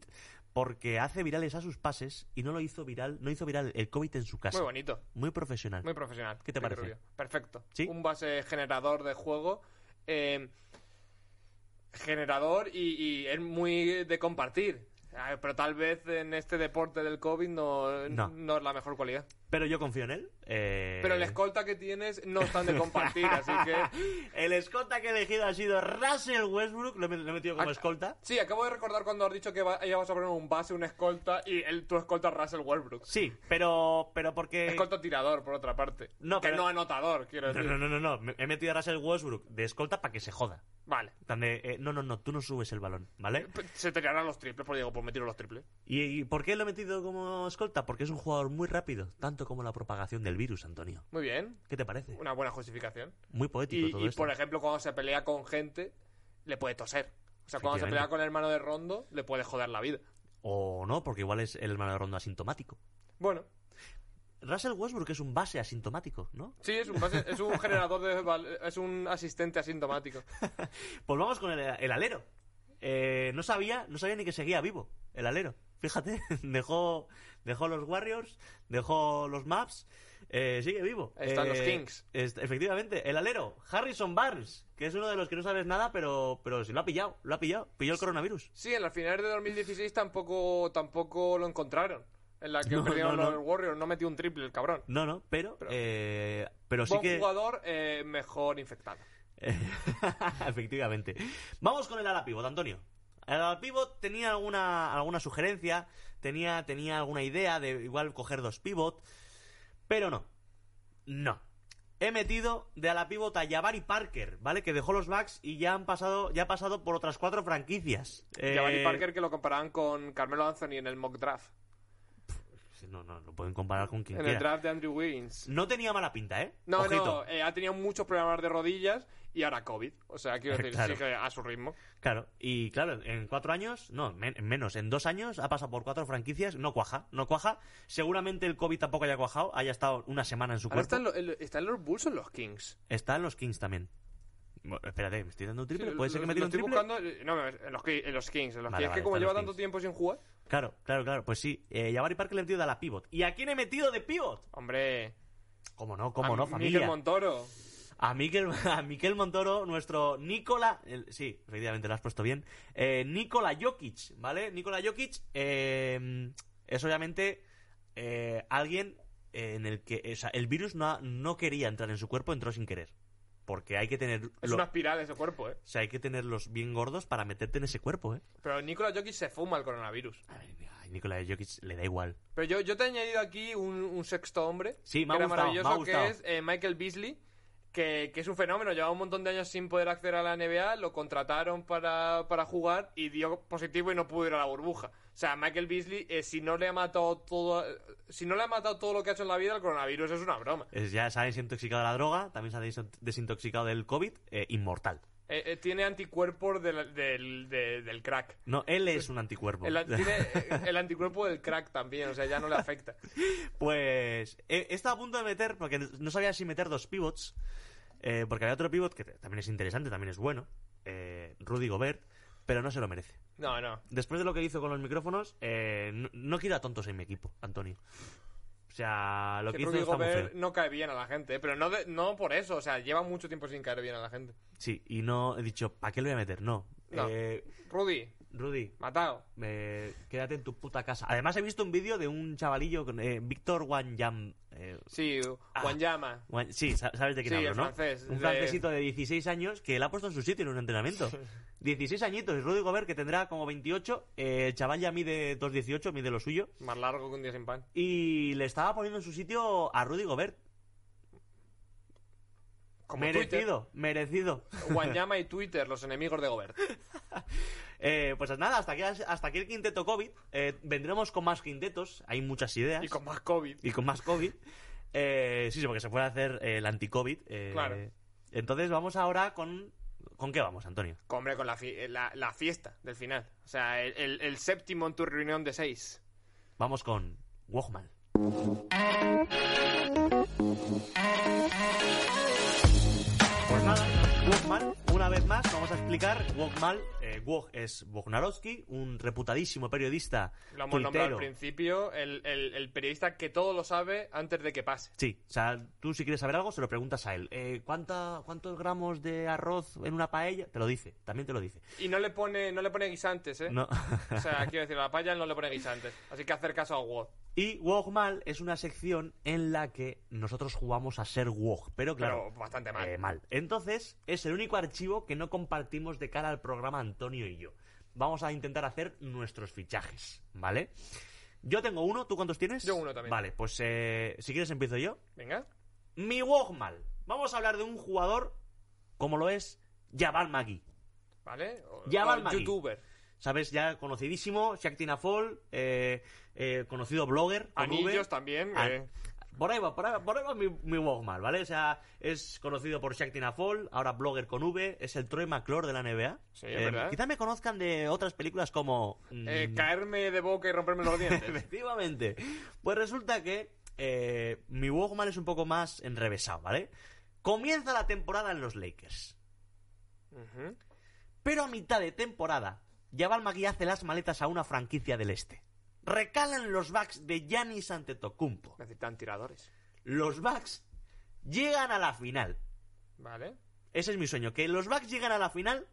porque hace virales a sus pases y no lo hizo viral, no hizo viral el COVID en su casa. Muy bonito, Muy profesional. muy profesional. ¿Qué te parece? Rubio. Perfecto. ¿Sí? Un base generador de juego. eh, generador y, y es muy de compartir. Ah, Pero tal vez en este deporte del COVID no, No. no es la mejor cualidad. Pero yo confío en él. eh, Pero el escolta que tienes no es tan de compartir, así que... El escolta que he elegido ha sido Russell Westbrook. Lo he, lo he metido como Ac- escolta. Sí, acabo de recordar cuando has dicho que va- ibas a poner un base, un escolta y el, tu escolta es Russell Westbrook. Sí, pero, pero porque... Escolta tirador, por otra parte. No, que pero- no anotador, quiero decir. no, no, no, no. Me- He metido a Russell Westbrook de escolta para que se joda. Vale. En plan de, eh, no, no, no, tú no subes el balón, ¿vale? Se te tirarán los triples, por digo, por meter los triples. ¿Y, y por qué lo he metido como escolta? Porque es un jugador muy rápido, tanto como la propagación del virus, Antonio. Muy bien. ¿Qué te parece? Una buena justificación. Muy poético Y, todo y, esto. por ejemplo, cuando se pelea con gente, le puede toser. O sea, cuando se pelea con el hermano de Rondo, le puede joder la vida. O no, porque igual es el hermano de Rondo asintomático. Bueno, Russell Westbrook es un base asintomático, ¿no? sí, es un, base- es un generador de... Es un asistente asintomático. Pues vamos con el, el alero. Eh, no sabía, no sabía ni que seguía vivo el alero. Fíjate, dejó, dejó los Warriors, dejó los Maps, eh, sigue vivo. Están los Eh, Kings. est- efectivamente, el alero, Harrison Barnes, que es uno de los que no sabes nada, pero, pero sí lo ha pillado, lo ha pillado, pilló el coronavirus. Sí, en las finales de 2016 tampoco, tampoco lo encontraron. En la que No, perdieron no, no. los Warriors, no metió un triple el cabrón. No, no, pero, Pero- eh, pero sí Buen que... jugador, eh, mejor infectado. Efectivamente. Vamos con el ala pivot, Antonio. El ala pivot tenía alguna, alguna sugerencia, tenía, tenía alguna idea de igual coger dos pivot, pero no. No. He metido de ala pivot a Jabari Parker, ¿vale? Que dejó los Bucks y ya han pasado, ya ha pasado por otras cuatro franquicias. Eh, Jabari Parker que lo comparaban con Carmelo Anthony en el mock draft. No, no, lo pueden comparar con quien En el draft de Andrew Wiggins. No tenía mala pinta, ¿eh? No, Ojito. no, eh, ha tenido muchos problemas de rodillas y ahora COVID. O sea, quiero decir, Claro. sigue a su ritmo. Claro, y claro, en cuatro años, no, men- menos, en dos años ha pasado por cuatro franquicias, no cuaja, no cuaja. Seguramente el COVID tampoco haya cuajado, haya estado una semana en su Ahora cuerpo. están, lo- están los Bulls o los Kings. Está en los Kings también. Bueno, espérate, me estoy dando un triple. Sí, ¿Puede ser que me tire un triple? buscando, no, en los, en los Kings. En los Vale, Kings, vale, que como lleva tanto tiempo sin jugar. Claro, claro, claro. Pues sí, eh, Jabari Parker le he metido de la pivot. ¿Y a quién he metido de pivot? Hombre. ¿Cómo no? ¿Cómo a no, familia? Montoro. A Miquel, a Miquel Montoro, nuestro Nicola. el- sí, efectivamente lo has puesto bien. Eh, Nikola Jokic, ¿vale? Nikola Jokic eh, es obviamente eh, alguien en el que. O sea, el virus no, ha- no quería entrar en su cuerpo, entró sin querer. Porque hay que tener. Es lo- una espiral ese cuerpo, ¿eh? O sea, hay que tenerlos bien gordos para meterte en ese cuerpo, ¿eh? Pero Nikola Jokic se fuma el coronavirus. A ver, a Nikola Jokic le da igual. Pero yo, yo te he añadido aquí un, un sexto hombre. Sí, me ha que era gustado, me ha maravilloso, gustado. que es eh, Michael Beasley. Que, que es un fenómeno, llevaba un montón de años sin poder acceder a la NBA, lo contrataron para, para jugar y dio positivo y no pudo ir a la burbuja. O sea, Michael Beasley, eh, si no le ha matado todo, si no le ha matado todo lo que ha hecho en la vida, el coronavirus es una broma. Es- ya se ha desintoxicado de la droga, también se ha desin- desintoxicado del COVID, eh, inmortal. Eh, tiene anticuerpos del, del, de- del crack. No, él es un anticuerpo. El, tiene el anticuerpo del crack también, o sea, ya no le afecta. Pues he, estado a punto de meter, porque no sabía si meter dos pivots, porque había otro pivot que también es interesante, también es bueno, Rudy Gobert, pero no se lo merece. No, no. Después de lo que hizo con los micrófonos, eh, no, no quiero a tontos en mi equipo, Antonio. O sea, lo que, Que hizo está muy feo. no cae bien a la gente, eh, pero no, de- no por eso, o sea, lleva mucho tiempo sin caer bien a la gente. Sí, y no he dicho, ¿para qué lo voy a meter? No. No. Eh, Rudy, Rudy, matado. eh, quédate en tu puta casa. Además he visto un vídeo de un chavalillo, con, eh, Víctor Wanyam. Eh, Sí, Ah. Guanyama. Wan- sí, sa- sabes de quién Sí, hablo, el ¿no? francés, un de- francesito de 16 años que le ha puesto en su sitio en un entrenamiento. 16 añitos, Rudy Gobert que tendrá como 28, eh, el chaval ya mide 2.18, mide lo suyo, Más largo que un día sin pan. y le estaba poniendo en su sitio a Rudy Gobert. Como merecido, merecido. Guanyama y Twitter, los enemigos de Gobert. Eh, pues nada, hasta aquí, hasta aquí el quinteto COVID. Eh, vendremos con más quintetos, hay muchas ideas. Y con más COVID. y con más COVID. Eh, sí, sí, porque se puede hacer eh, el anti-COVID. eh, Claro. Entonces vamos ahora con ¿Con qué vamos, Antonio? Hombre, con la, fi- la, la fiesta del final. O sea, el, el- el séptimo en tu reunión de seis. Vamos con Walkman. Walkman, una vez más, vamos a explicar. Walkman, eh, Wog es Bognarowski, un reputadísimo periodista Lo hemos nombrado al principio, el, el- el periodista que todo lo sabe antes de que pase. Sí, o sea, tú si quieres saber algo se lo preguntas a él. Eh, ¿cuánta, ¿Cuántos gramos de arroz en una paella? Te lo dice, también te lo dice. Y no le pone, no le pone guisantes, ¿eh? No. O sea, quiero decir, a la palla no le pone guisantes. Así que hacer caso a Word. Y Walkman es una sección en la que nosotros jugamos a ser Wog, pero claro, Pero bastante mal. eh, mal. Entonces, es el único archivo que no compartimos de cara al programa Antonio y yo. Vamos a intentar hacer nuestros fichajes, ¿vale? Yo tengo uno, ¿tú cuántos tienes? Yo uno también. Vale, pues eh, si quieres empiezo yo. Venga. Mi Walkman. Vamos a hablar de un jugador como lo es Jabal Magui. ¿Vale? O- va o Magui. youtuber. ¿Sabes? Ya conocidísimo, Shaktina Fall, eh, eh, conocido blogger. Anillos también. Ah, eh. Por ahí va, por ahí va, por ahí va mi, mi Walkman, ¿vale? O sea, es conocido por Shaktina Fall, ahora blogger con V, es el Troy McClure de la NBA. Sí, es verdad. Quizá me conozcan de otras películas como... mm, Eh, caerme de boca y romperme los dientes. Efectivamente. Pues resulta que eh, mi Walkman es un poco más enrevesado, ¿vale? Comienza la temporada en los Lakers. Pero a mitad de temporada, Jabal Magui hace las maletas a una franquicia del este. Recalan los Bucks de Giannis Antetokounmpo. Necesitan tiradores. Los Bucks llegan a la final. ¿Vale? Ese es mi sueño, que los Bucks lleguen a la final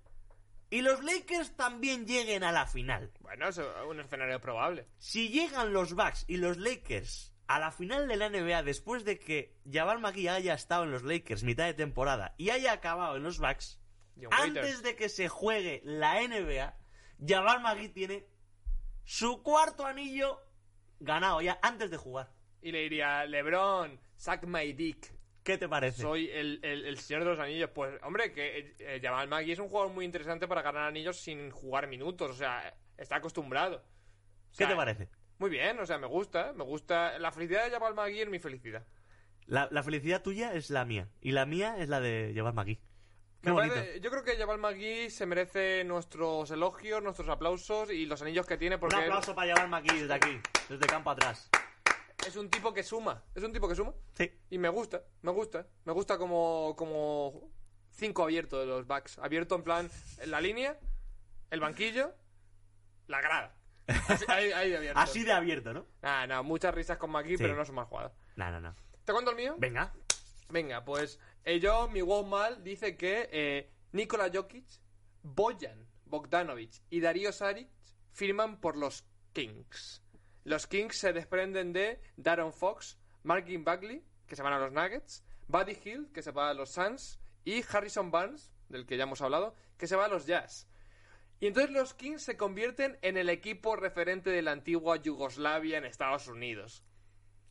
y los Lakers también lleguen a la final. Bueno, es un escenario probable. Si llegan los Bucks y los Lakers a la final de la NBA después de que Jabal Magui haya estado en los Lakers mitad de temporada y haya acabado en los Bucks, John Waiters. antes de que se juegue la NBA, Jabal Magui tiene su cuarto anillo ganado ya antes de jugar. Y le diría, Lebron, suck my dick. ¿Qué te parece? Soy el, el- el señor de los anillos. Pues, hombre, que eh, eh, Jamal Magui es un jugador muy interesante para ganar anillos sin jugar minutos. O sea, está acostumbrado. O ¿Qué te parece? Muy bien, o sea, me gusta. Me gusta. La felicidad de Jamal Magui es mi felicidad. La, la felicidad tuya es la mía y la mía es la de Jabal Magui. Me parece- yo creo que Jamal Magui se merece nuestros elogios, nuestros aplausos y los anillos que tiene porque Un aplauso para Jabal Magui desde aquí, desde campo atrás. es un tipo que suma. Es un tipo que suma. Sí. Y me gusta, me gusta. Me gusta como, como cinco abierto de los backs. Abierto en plan la línea, el banquillo, la grada. Así, ahí, ahí de abierto. Así de abierto, ¿no? Nah, nah, muchas risas con Magui, Sí. pero no son mal jugadas. No, no, no. ¿Te cuento el mío? Venga. Venga, pues eh, yo, mi wow mal, dice que eh, Nikola Jokic, Bojan Bogdanovic y Darío Saric firman por los Kings. Los Kings se desprenden de Darren Fox, Marvin Bagley, que se van a los Nuggets, Buddy Hill, que se va a los Suns, y Harrison Barnes, del que ya hemos hablado, que se va a los Jazz. Y entonces los Kings se convierten en el equipo referente de la antigua Yugoslavia en Estados Unidos.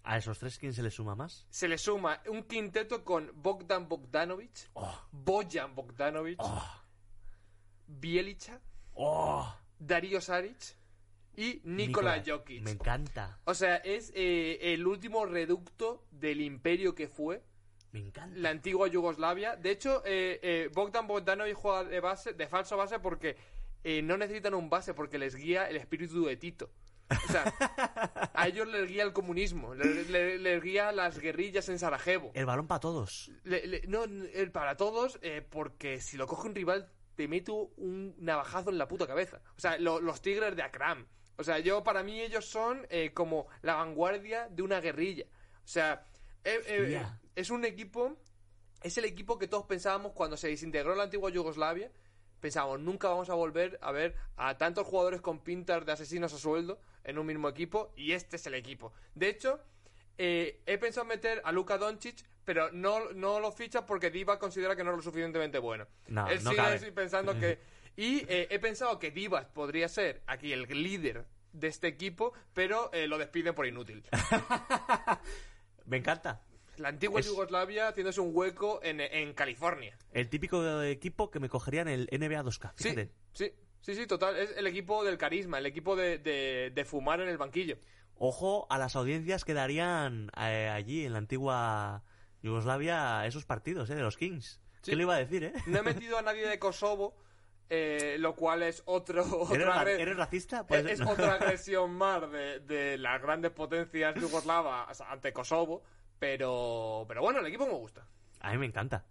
¿A esos tres quién se le suma más? Se le suma un quinteto con Bogdan Bogdanovic, Oh, Bojan Bogdanovic, oh, Bielica, oh. Darío Saric y Nikola Nikola, Jokic. Me encanta, O sea, es eh, el último reducto del imperio que fue me encanta. la antigua Yugoslavia. De hecho, eh, eh, Bogdan Bogdanovic juega de base, de falso base porque eh, no necesitan un base porque les guía el espíritu de Tito. O sea, a ellos les guía el comunismo, les, les- les guía las guerrillas en Sarajevo. El balón para todos. Le- le- no, el para todos, eh, porque si lo coge un rival, te meto un navajazo en la puta cabeza. O sea, lo- los tigres de Akram. O sea, yo, para mí, ellos son eh, como la vanguardia de una guerrilla. O sea, eh, eh, es un equipo. Es el equipo que todos pensábamos cuando se desintegró la antigua Yugoslavia. Pensábamos, nunca vamos a volver a ver a tantos jugadores con pintas de asesinos a sueldo en un mismo equipo. Y este es el equipo. De hecho, eh, he pensado meter a Luka Doncic, pero no, no lo ficha porque Diva considera que no es lo suficientemente bueno. No, Él no sigue cabe. pensando que... Y eh, he pensado que Divas podría ser aquí el líder de este equipo, pero eh, lo despiden por inútil. Me encanta. La antigua Es- Yugoslavia haciéndose un hueco en, en California. El típico equipo que me cogería en el NBA 2K. Sí, Fíjate. sí, sí, sí, total. Es el equipo del carisma, el equipo de, de- de fumar en el banquillo. Ojo a las audiencias que darían eh, allí en la antigua Yugoslavia esos partidos, ¿eh? De los Kings. ¿Qué le iba a decir, eh? No he metido a nadie de Kosovo, eh, lo cual es otro. ¿Eres, otra ra- agre- eres racista? es, Pues, es no. otra agresión más de, de las grandes potencias yugoslavas ante Kosovo. Pero, pero bueno, el equipo me gusta. A mí me encanta.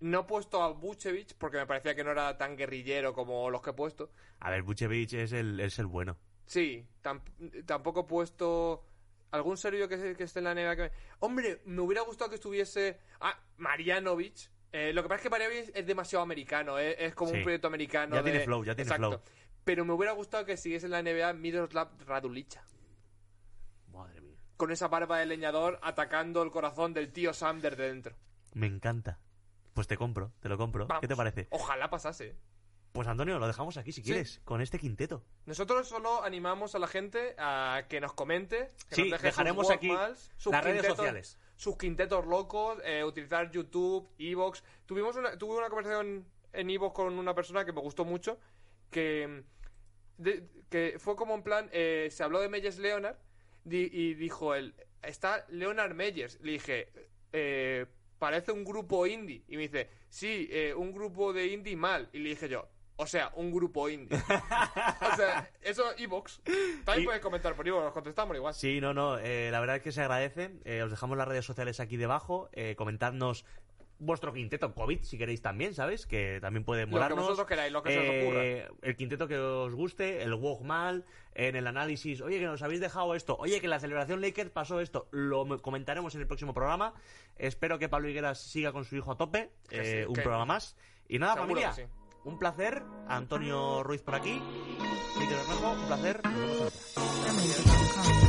No he puesto a Vucevic porque me parecía que no era tan guerrillero como los que he puesto. A ver, Buchevich es el, es el bueno. Sí, tam- tampoco he puesto algún serio que, que esté en la NBA que me- Hombre, me hubiera gustado que estuviese... Ah, Marianovic. Eh, lo que pasa es que Marianovic es demasiado americano, eh, es como Sí. un proyecto americano. Ya de- tiene flow, ya tiene Exacto. flow. Pero me hubiera gustado que siguiese en la NBA Miroslav Radulicha. Madre mía. Con esa barba de leñador atacando el corazón del tío Sam desde dentro. Me encanta. Pues te compro, te lo compro. Vamos. ¿Qué te parece? Ojalá pasase. Pues Antonio, lo dejamos aquí si quieres, con este quinteto. Nosotros solo animamos a la gente a que nos comente. Que Sí, nos deje dejaremos sus aquí sus las redes sociales. Sus quintetos locos, eh, utilizar YouTube, Evox. Tuvimos una, tuve una conversación en Evox con una persona que me gustó mucho. Que, de- que fue como en plan: eh, se habló de Meyers Leonard di- y dijo él: Está Leonard Meyers. Le dije: eh, Parece un grupo indie. Y me dice: Sí, eh, un grupo de indie mal. Y le dije yo: O sea, un grupo indie. o sea, eso Evox. También Y- puedes comentar por Evox, nos contestamos igual. Sí, no, no, eh, la verdad es que se agradece. Eh, os dejamos las redes sociales aquí debajo. Eh, comentadnos vuestro quinteto COVID, si queréis también, ¿sabes? Que también puede Lo que molarnos. vosotros queráis, lo que se os ocurra. Eh, El quinteto que os guste, el walk mal, en el análisis, oye, que nos habéis dejado esto, oye, que en la celebración Lakers pasó esto, lo me- comentaremos en el próximo programa. Espero que Pablo Higueras siga con su hijo a tope, Que eh, sí, un que- programa más. Y nada, Seguro familia, sí. un placer. Antonio Ruiz por aquí, Bermejo, un placer. Nos vemos.